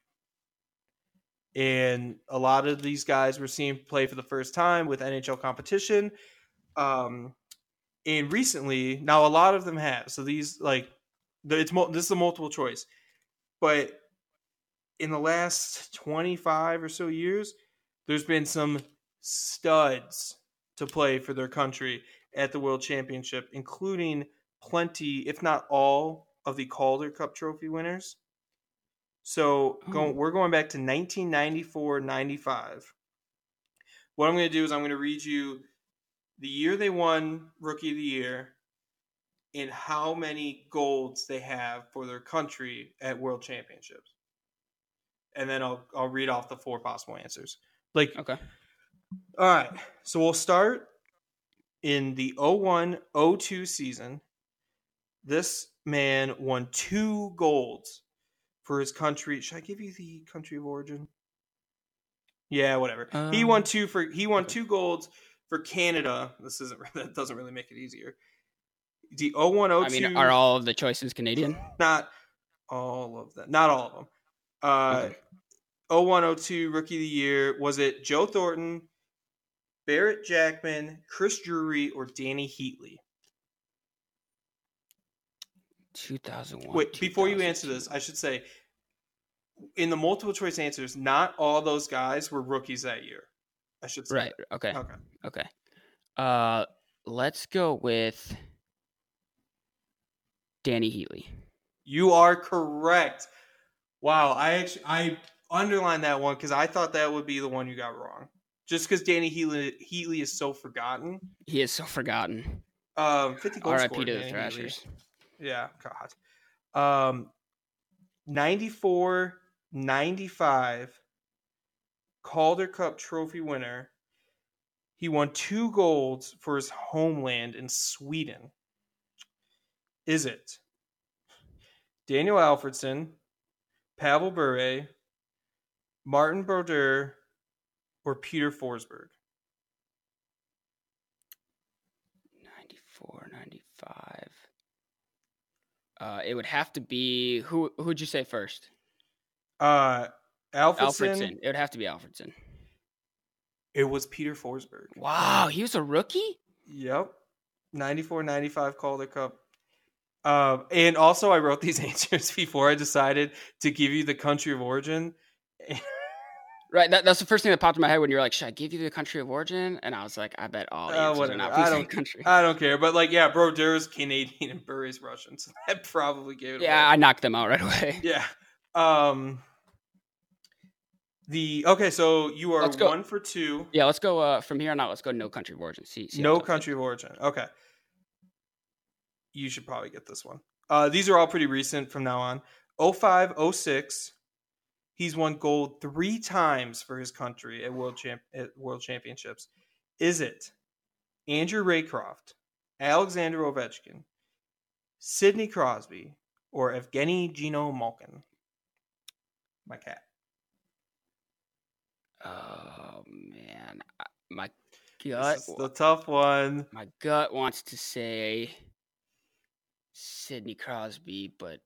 And a lot of these guys we're seeing play for the first time with NHL competition. Um, and recently, now a lot of them have. So these like it's this is a multiple choice, but in the last twenty five or so years, there's been some studs to play for their country at the World Championship, including plenty, if not all, of the Calder Cup trophy winners. So Oh. we're going back to 1994 95. What I'm going to do is I'm going to read you the year they won Rookie of the Year and how many golds they have for their country at World Championships. And then I'll, I'll read off the four possible answers. Like, okay. all right. So we'll start in the 01 02 season. This man won two golds for his country. Should I give you the country of origin? Yeah, whatever. he Um, won two for he won two golds for Canada. This isn't that doesn't really make it easier. The 01 02 I mean, are all of the choices Canadian? not all of them. Not all of them. Uh, Okay. 0102 Rookie of the Year. Was it Joe Thornton, Barrett Jackman, Chris Drury, or Dany Heatley? 2001. Wait, before you answer this, I should say in the multiple choice answers, not all those guys were rookies that year. I should say. Right. Okay. that. Okay. Okay. Uh, let's go with Dany Heatley. You are correct. Wow, I actually I underlined that one because I thought that would be the one you got wrong. Just because Dany Heatley, Heatley is so forgotten. He is so forgotten. Um, 50 goals R.I.P. to the Danny. Thrashers. Yeah, God. Um, 94, 95, Calder Cup trophy winner. He won two golds for his homeland in Sweden. Is it Daniel Alfredsson, Pavel Bure, Martin Brodeur, or Peter Forsberg? 94, 95. Uh, it would have to be who? Who'd you say first? Uh, Alfredsson, Alfredsson. It would have to be Alfredsson. It was Peter Forsberg. Wow, he was a rookie. Yep. 94 95 Calder Cup. Um, and also, I wrote these answers before I decided to give you the country of origin. Right. That, that's the first thing that popped in my head when you were like, "Should I give you the country of origin?" And I was like, "I bet all Uh, are whatever. not I don't- country." I don't care. But, like, yeah, Brodeur's Canadian and Bure's Russian. So that probably gave it away. yeah, I knocked them out right away. Yeah. Um, the okay, so you are one for two. Yeah, let's go uh, from here on out. Let's go no country of origin. See, see no is. country of origin. Okay. You should probably get this one. Uh, these are all pretty recent from now on. 05, 06. He's won gold three times for his country at world champ at world championships. Is it Andrew Raycroft, Alexander Ovechkin, Sidney Crosby, or Evgeny Geno Malkin? My cat. Oh man, my This gut, is the tough one. my gut wants to say Sidney Crosby, but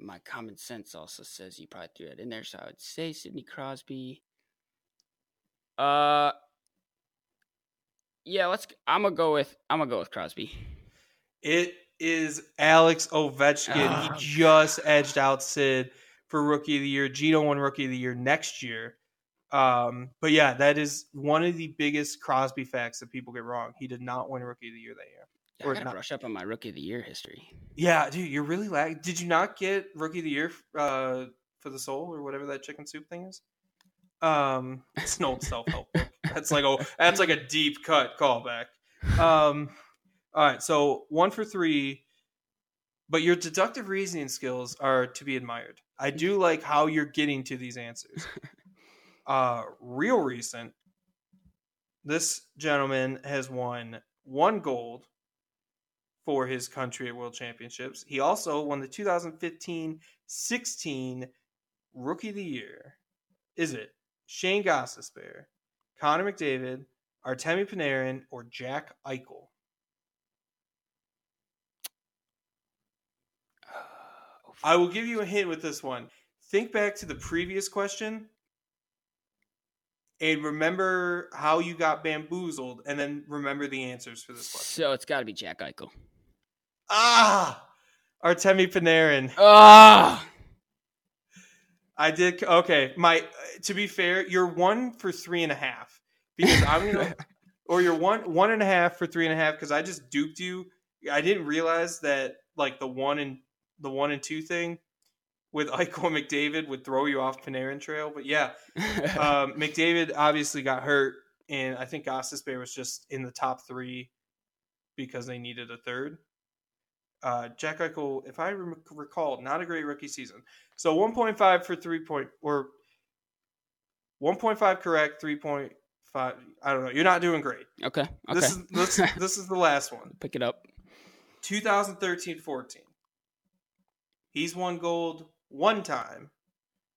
my common sense also says you probably threw that in there, so I would say Sidney Crosby. Uh, yeah, let's. I'm gonna go with. I'm gonna go with Crosby. It is Alex Ovechkin. Oh, he just edged out Sid for Rookie of the Year. Geno won Rookie of the Year next year. Um, but yeah, that is one of the biggest Crosby facts that people get wrong. He did not win Rookie of the Year that year. Yeah, Or I gotta not- brush up on my rookie of the year history. Yeah, dude, you're really lag. Did you not get Rookie of the Year uh, for the Soul or whatever that chicken soup thing is? Um, it's an old self help book. That's like a that's like a deep cut callback. Um, all right, so one for three, but your deductive reasoning skills are to be admired. I do like how you're getting to these answers. Uh, real recent, this gentleman has won one gold for his country at World Championships. He also won the 2015-16 Rookie of the Year. Is it Shayne Gostisbehere, Connor McDavid, Artemi Panarin, or Jack Eichel? I will give you a hint with this one. Think back to the previous question and remember how you got bamboozled, and then remember the answers for this question. So it's got to be Jack Eichel. Ah, Artemi Panarin. Ah, I did okay. My to be fair, you're one for three and a half because I'm gonna, or you're one one and a half for three and a half because I just duped you. I didn't realize that like the one and the one and two thing with Eichel and McDavid would throw you off Panarin trail. But yeah, um, McDavid obviously got hurt, and I think Gostisbehere was just in the top three because they needed a third. Uh, Jack Eichel, if I rem- recall, not a great rookie season. So 1.5 for three point or 1.5 correct, 3.5. I don't know. You're not doing great. okay, okay. This is this, this is the last one. Pick it up. 2013-14. He's won gold one time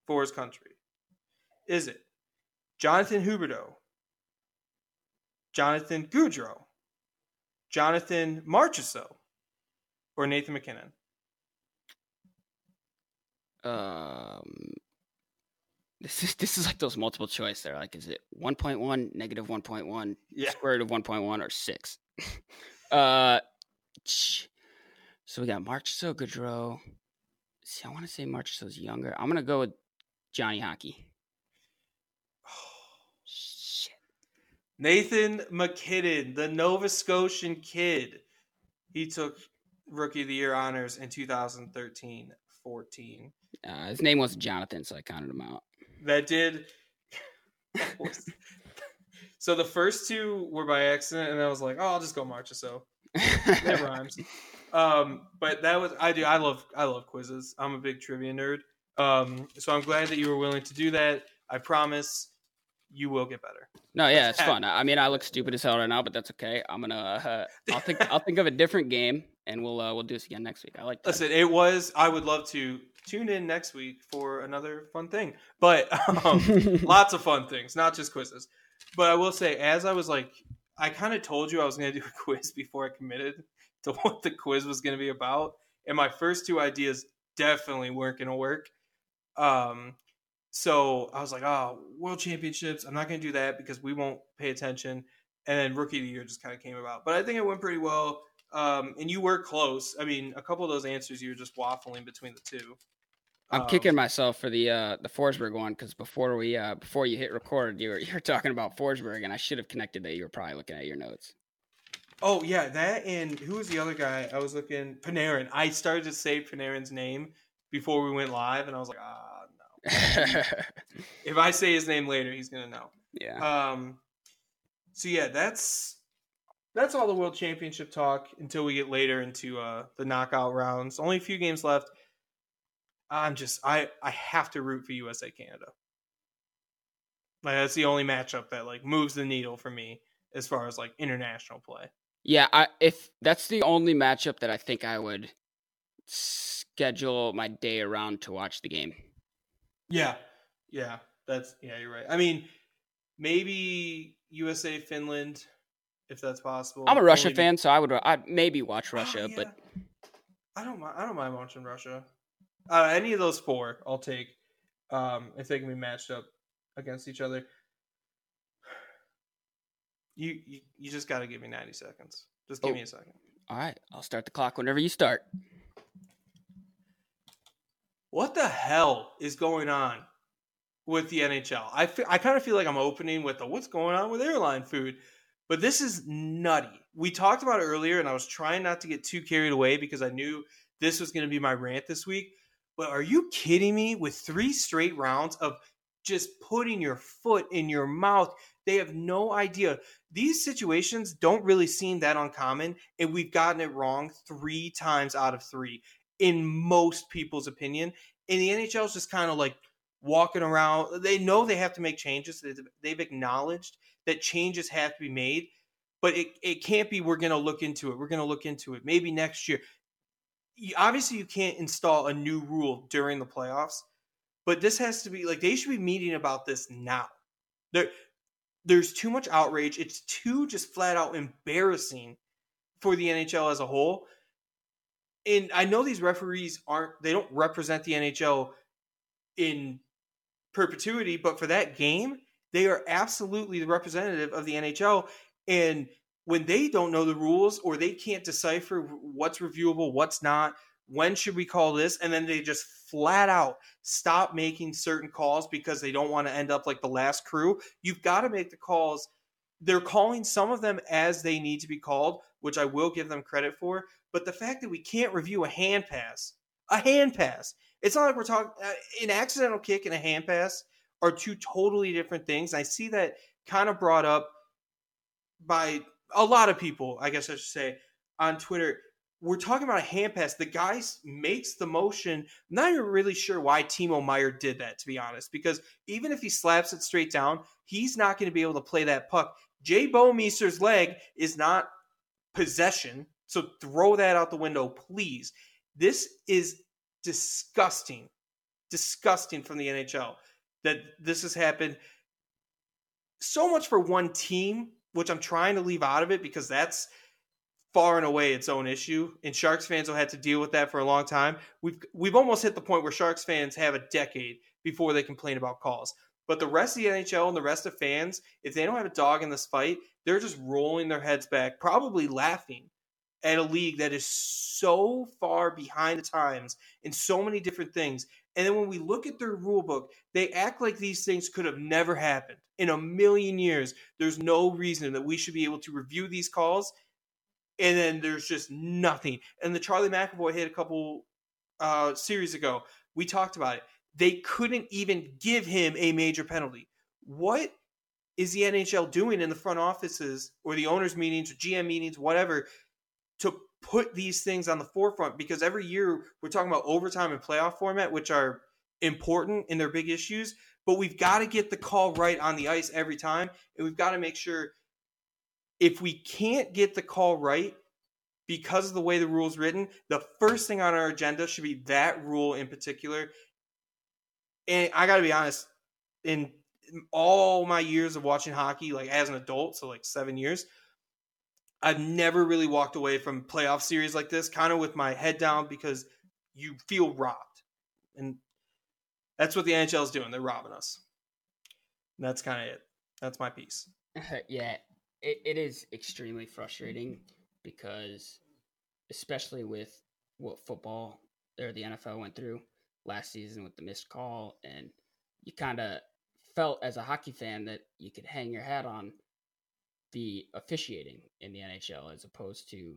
for his country. Is it Jonathan Huberdeau, Jonathan Gaudreau, Jonathan Marchessault, or Nathan MacKinnon? Um, this is this is like those multiple choice. They're like, is it one point one, negative one point one, square root of one point one, or six? uh, so we got March so Gaudreau. See, I want to say Marchessault's younger. I'm gonna go with Johnny Hockey. Shit. Nathan MacKinnon, the Nova Scotian kid. He took Rookie of the Year honors in 2013 14. Uh, his name wasn't Jonathan, so I counted him out. That did. so the first two were by accident, and I was like, oh, I'll just go Marchessault. It rhymes. Um, but that was I do I love I love quizzes. I'm a big trivia nerd. Um, so I'm glad that you were willing to do that. I promise you will get better. No, yeah, it's fun. I mean, I look stupid as hell right now, but that's okay. I'm gonna. Uh, I'll think. I'll think of a different game, and we'll uh, we'll do this again next week. I like that. Listen, it was. I would love to tune in next week for another fun thing, but um, lots of fun things, not just quizzes. But I will say, as I was like, I kind of told you I was going to do a quiz before I committed to what the quiz was going to be about, and my first two ideas definitely weren't going to work. Um, so I was like, oh, world championships. I'm not going to do that because we won't pay attention. And then rookie of the year just kind of came about, but I think it went pretty well. Um, and you were close. I mean, a couple of those answers you were just waffling between the two. I'm Um, kicking myself for the uh, the Forsberg one because before we uh, before you hit record, you were you were talking about Forsberg, and I should have connected that. You were probably looking at your notes. Oh yeah, that and who was the other guy? I was looking Panarin. I started to say Panarin's name before we went live, and I was like, ah, no. If I say his name later, he's gonna know. yeah. Um, so yeah, that's that's all the World Championship talk until we get later into uh, the knockout rounds. Only a few games left. I'm just I I have to root for USA Canada. Like that's the only matchup that like moves the needle for me as far as like international play. Yeah, I, if that's the only matchup that I think I would schedule my day around to watch the game. Yeah, yeah, that's yeah. You're right. I mean, maybe USA Finland, if that's possible. I'm a Russia Only be- fan, so I would I'd maybe watch Oh, Russia, yeah. but I don't mind. I don't mind watching Russia. Uh, any of those four, I'll take. Um, if they can be matched up against each other. You you, you just got to give me 90 seconds. Just give Oh. me a second. all right, I'll start the clock whenever you start. What the hell is going on? with the NHL. I feel, I kind of feel like I'm opening with the what's going on with airline food, but this is nutty. We talked about it earlier, and I was trying not to get too carried away because I knew this was going to be my rant this week. But are you kidding me? With three straight rounds of just putting your foot in your mouth, they have no idea. These situations don't really seem that uncommon, and we've gotten it wrong three times out of three in most people's opinion. And the NHL is just kind of like walking around. They know they have to make changes. They've acknowledged that changes have to be made, but it, it can't be we're going to look into it. We're going to look into it. Maybe next year. Obviously, you can't install a new rule during the playoffs, but this has to be like they should be meeting about this now. There, there's too much outrage. It's too just flat out embarrassing for the NHL as a whole. And I know these referees aren't they don't represent the NHL in perpetuity, but for that game, they are absolutely the representative of the NHL. And when they don't know the rules or they can't decipher what's reviewable, what's not, when should we call this? And then they just flat out stop making certain calls because they don't want to end up like the last crew. You've got to make the calls. They're calling some of them as they need to be called, which I will give them credit for. But the fact that we can't review a hand pass, a hand pass, it's not like we're talking uh, an accidental kick and a hand pass are two totally different things. I see that kind of brought up by a lot of people, I guess I should say, on Twitter. We're talking about a hand pass. The guy makes the motion. I'm not even really sure why Timo Meier did that, to be honest, because even if he slaps it straight down, he's not going to be able to play that puck. Jay Bouwmeester's leg is not possession, so throw that out the window, please. This is disgusting, disgusting from the NHL that this has happened so much for one team, which I'm trying to leave out of it because that's far and away its own issue. And Sharks fans will have to deal with that for a long time. We've we've almost hit the point where Sharks fans have a decade before they complain about calls. But the rest of the NHL and the rest of fans, if they don't have a dog in this fight, they're just rolling their heads back, probably laughing at a league that is so far behind the times in so many different things. And then when we look at their rule book, they act like these things could have never happened in a million years. There's no reason that we should be able to review these calls. And then there's just nothing. And the Charlie McAvoy hit a couple uh, series ago. We talked about it. They couldn't even give him a major penalty. What is the NHL doing in the front offices or the owners' meetings or GM meetings, whatever, to put these things on the forefront because every year we're talking about overtime and playoff format, which are important and they're big issues, but we've got to get the call right on the ice every time. And we've got to make sure if we can't get the call right because of the way the rule's written, the first thing on our agenda should be that rule in particular. And I got to be honest, in all my years of watching hockey, like as an adult, so like seven years, I've never really walked away from playoff series like this, kind of with my head down because you feel robbed. And that's what the NHL is doing. They're robbing us. And that's kind of it. That's my piece. yeah, it, it is extremely frustrating because, especially with what football or the NFL went through last season with the missed call, and you kind of felt as a hockey fan that you could hang your hat on the officiating in the NHL as opposed to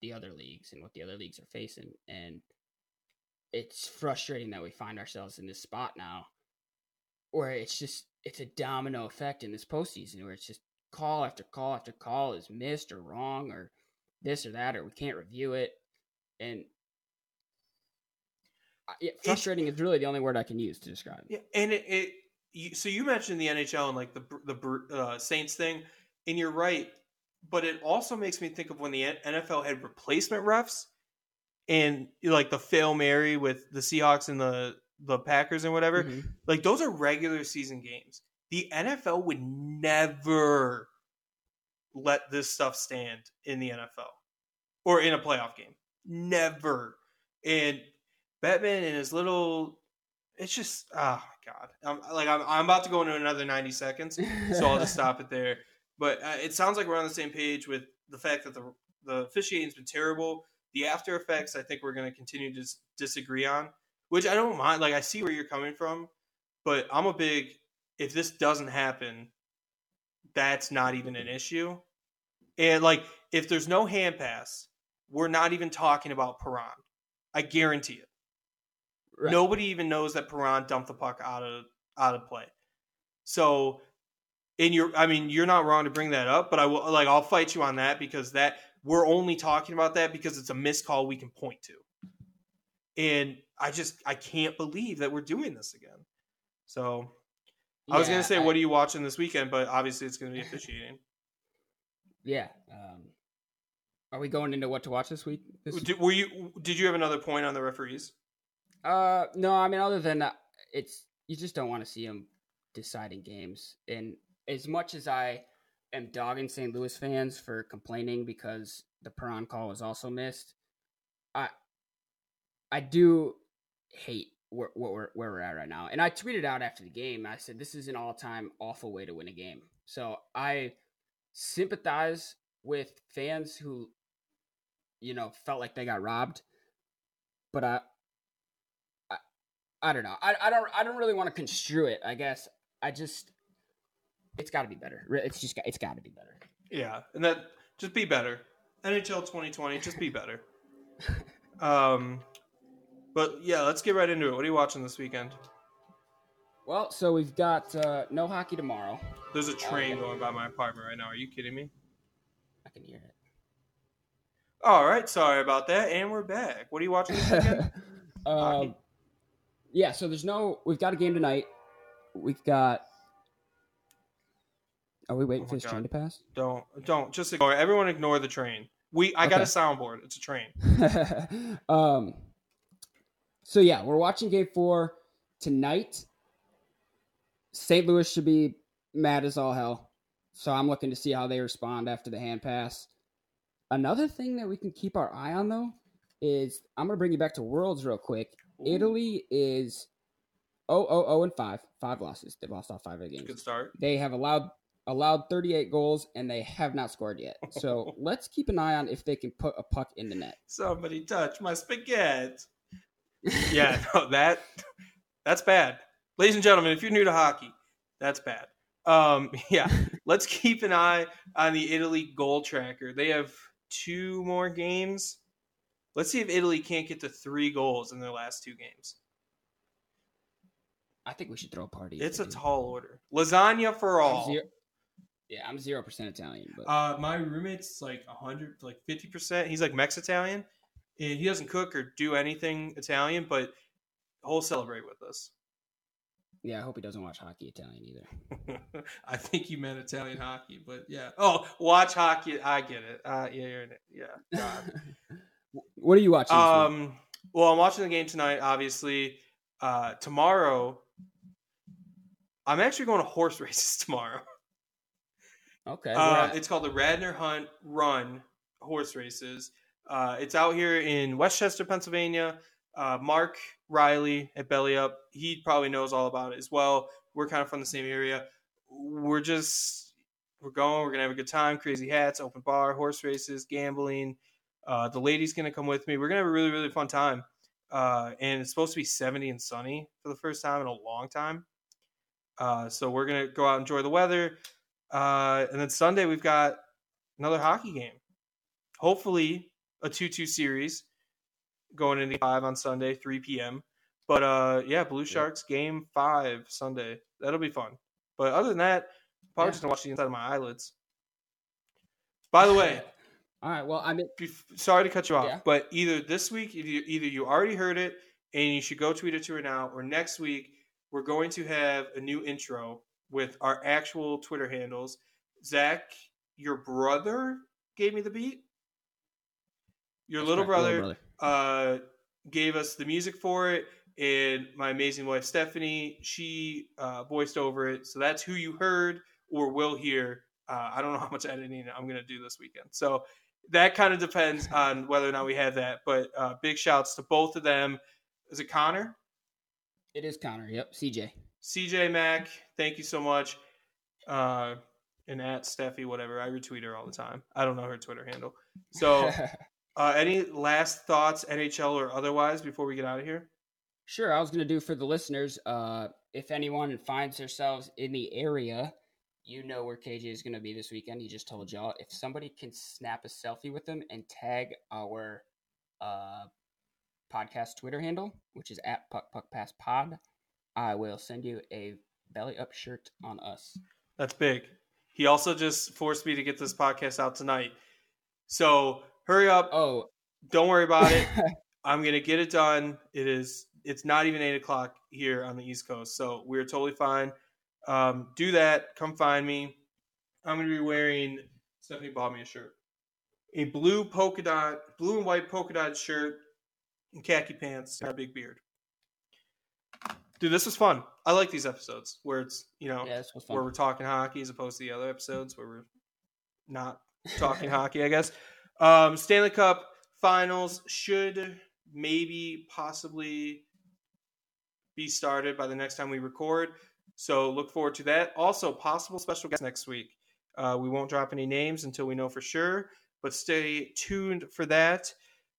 the other leagues and what the other leagues are facing. And it's frustrating that we find ourselves in this spot now where it's just it's a domino effect in this postseason where it's just call after call after call is missed or wrong or this or that or we can't review it and yeah, frustrating it's, is really the only word I can use to describe it. Yeah, and it, it you, so you mentioned the NHL and like the the uh, Saints thing and you're right, but it also makes me think of when the NFL had replacement refs and like the fail Mary with the Seahawks and the the Packers and whatever. Mm-hmm. Like those are regular season games. The NFL would never let this stuff stand in the NFL or in a playoff game. Never. And Bettman and his little it's just oh my god. I'm like I'm I'm about to go into another 90 seconds, so I'll just stop it there. But uh, it sounds like we're on the same page with the fact that the the officiating's been terrible. The after effects, I think we're going to continue to disagree on, which I don't mind. Like I see where you're coming from, but I'm a big. If this doesn't happen, that's not even an issue. And like, if there's no hand pass, we're not even talking about Perron. I guarantee it. Right. Nobody even knows that Perron dumped the puck out of out of play. So, and you're, I mean, you're not wrong to bring that up, but I will like I'll fight you on that because that we're only talking about that because it's a missed call we can point to, and I just I can't believe that we're doing this again. So, I was gonna say, I- what are you watching this weekend? But obviously, it's gonna be officiating. Yeah. Um, are we going into what to watch this week? This Did, were you? Did you have another point on the referees? Uh, no, I mean, other than that, it's you just don't want to see them deciding games. And as much as I am dogging St. Louis fans for complaining because the Perron call was also missed, I I do hate where, what we're where we're at right now. And I tweeted out after the game. I said this is an all time awful way to win a game. So I sympathize with fans who, you know, felt like they got robbed. But I, I, I don't know. I, I don't. I don't really want to construe it. I guess I just. It's got to be better. It's just. It's got to be better. Yeah, and that just be better. NHL 2020, just be better. um, but yeah, let's get right into it. What are you watching this weekend? Well, so we've got uh, no hockey tomorrow. There's a train going by my apartment right now. Are you kidding me? I can hear it. All right, sorry about that. And we're back. What are you watching this weekend? Um, yeah. So there's no. We've got a game tonight. We've got. Are we waiting Oh for this train to pass? don't don't just ignore everyone. Ignore the train. We I got a soundboard. It's a train. um. So yeah, we're watching Game Four tonight. St. Louis should be mad as all hell. So I'm looking to see how they respond after the hand pass. Another thing that we can keep our eye on though is I'm gonna bring you back to Worlds real quick. Italy is 0 0 0 and 5. Five losses. They've lost all five of their games. Good start. They have allowed allowed 38 goals and they have not scored yet. So let's keep an eye on if they can put a puck in the net. Somebody touch my spaghetti. Yeah, no, that that's bad. Ladies and gentlemen, if you're new to hockey, that's bad. Um, yeah, let's keep an eye on the Italy goal tracker. They have two more games. Let's see if Italy can't get to three goals in their last two games. I think we should throw a party. It's a do. tall order. Lasagna for I'm all. zero- yeah, I'm zero percent Italian, but Uh, my roommate's like hundred, like fifty percent. He's like Mex Italian, he doesn't cook or do anything Italian, but he'll celebrate with us. yeah, I hope he doesn't watch hockey Italian either. I think you meant Italian hockey, but yeah. Oh, watch hockey. I get it. Uh, yeah, you're in it. Yeah. What are you watching? um. Well, I'm watching the game tonight. Obviously, uh, tomorrow. I'm actually going to horse races tomorrow. okay, Uh, it's called the Radnor Hunt Run Horse Races. Uh, it's out here in West Chester, Pennsylvania. Uh, Mark Riley at Belly Up, he probably knows all about it as well. We're kind of from the same area. We're just we're going. We're gonna have a good time. Crazy hats, open bar, horse races, gambling. Uh, the lady's gonna come with me. We're gonna have a really really fun time. Uh, and it's supposed to be 70 and sunny for the first time in a long time. Uh, so we're gonna go out and enjoy the weather. Uh, and then Sunday we've got another hockey game. Hopefully a two-two series going into five on Sunday, 3 p.m. But uh, yeah, Blue Sharks game five Sunday. That'll be fun. But other than that, probably Yeah. just gonna watch the inside of my eyelids. By the way, All right. Well, I mean, bef- sorry to cut you off, Yeah. but either this week, either you already heard it and you should go tweet it to her now, or next week we're going to have a new intro with our actual Twitter handles. Zach, your brother gave me the beat. Your that's little brother, uh, gave us the music for it, and my amazing wife Stephanie, she uh, voiced over it. So that's who you heard or will hear. Uh, I don't know how much editing I'm going to do this weekend. So that kind of depends on whether or not we have that. But uh, big shouts to both of them. Is it Connor? It is Connor. Yep, CJ. CJ Mack, thank you so much. Uh, and at Steffi, whatever. I retweet her all the time. I don't know her Twitter handle. So, uh, any last thoughts, NHL or otherwise, before we get out of here? Sure, I was going to do for the listeners. Uh, if anyone finds themselves in the area, you know where KJ is going to be this weekend. He just told y'all. If somebody can snap a selfie with him and tag our uh, podcast Twitter handle, which is at Puck Puck Pass Pod, I will send you a belly up shirt on us. That's big. He also just forced me to get this podcast out tonight. So hurry up. Oh, Don't worry about it. I'm gonna get it done. It is. It's not even eight o'clock here on the East Coast, so we're totally fine. Um, do that. Come find me. I'm gonna be wearing. Stephanie bought me a shirt, a blue polka dot, blue and white polka dot shirt, and khaki pants, and a big beard. Dude, this was fun. I like these episodes where it's you know yeah, where we're talking hockey as opposed to the other episodes where we're not talking hockey, I guess. Um, Stanley Cup finals should maybe possibly be started by the next time we record. So look forward to that. Also, possible special guests next week. Uh, we won't drop any names until we know for sure, but stay tuned for that.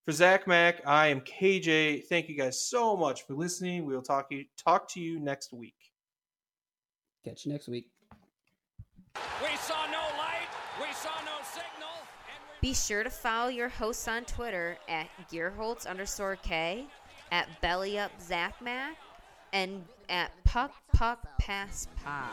For ZachMac, I am KJ. Thank you guys so much for listening. We will talk you talk to you next week. Catch you next week. We saw no light. We saw no signal. And we Be sure to follow your hosts on Twitter at Gearholtz underscore K, at BellyUpZachMac, and at Puck Puck Pass Pod.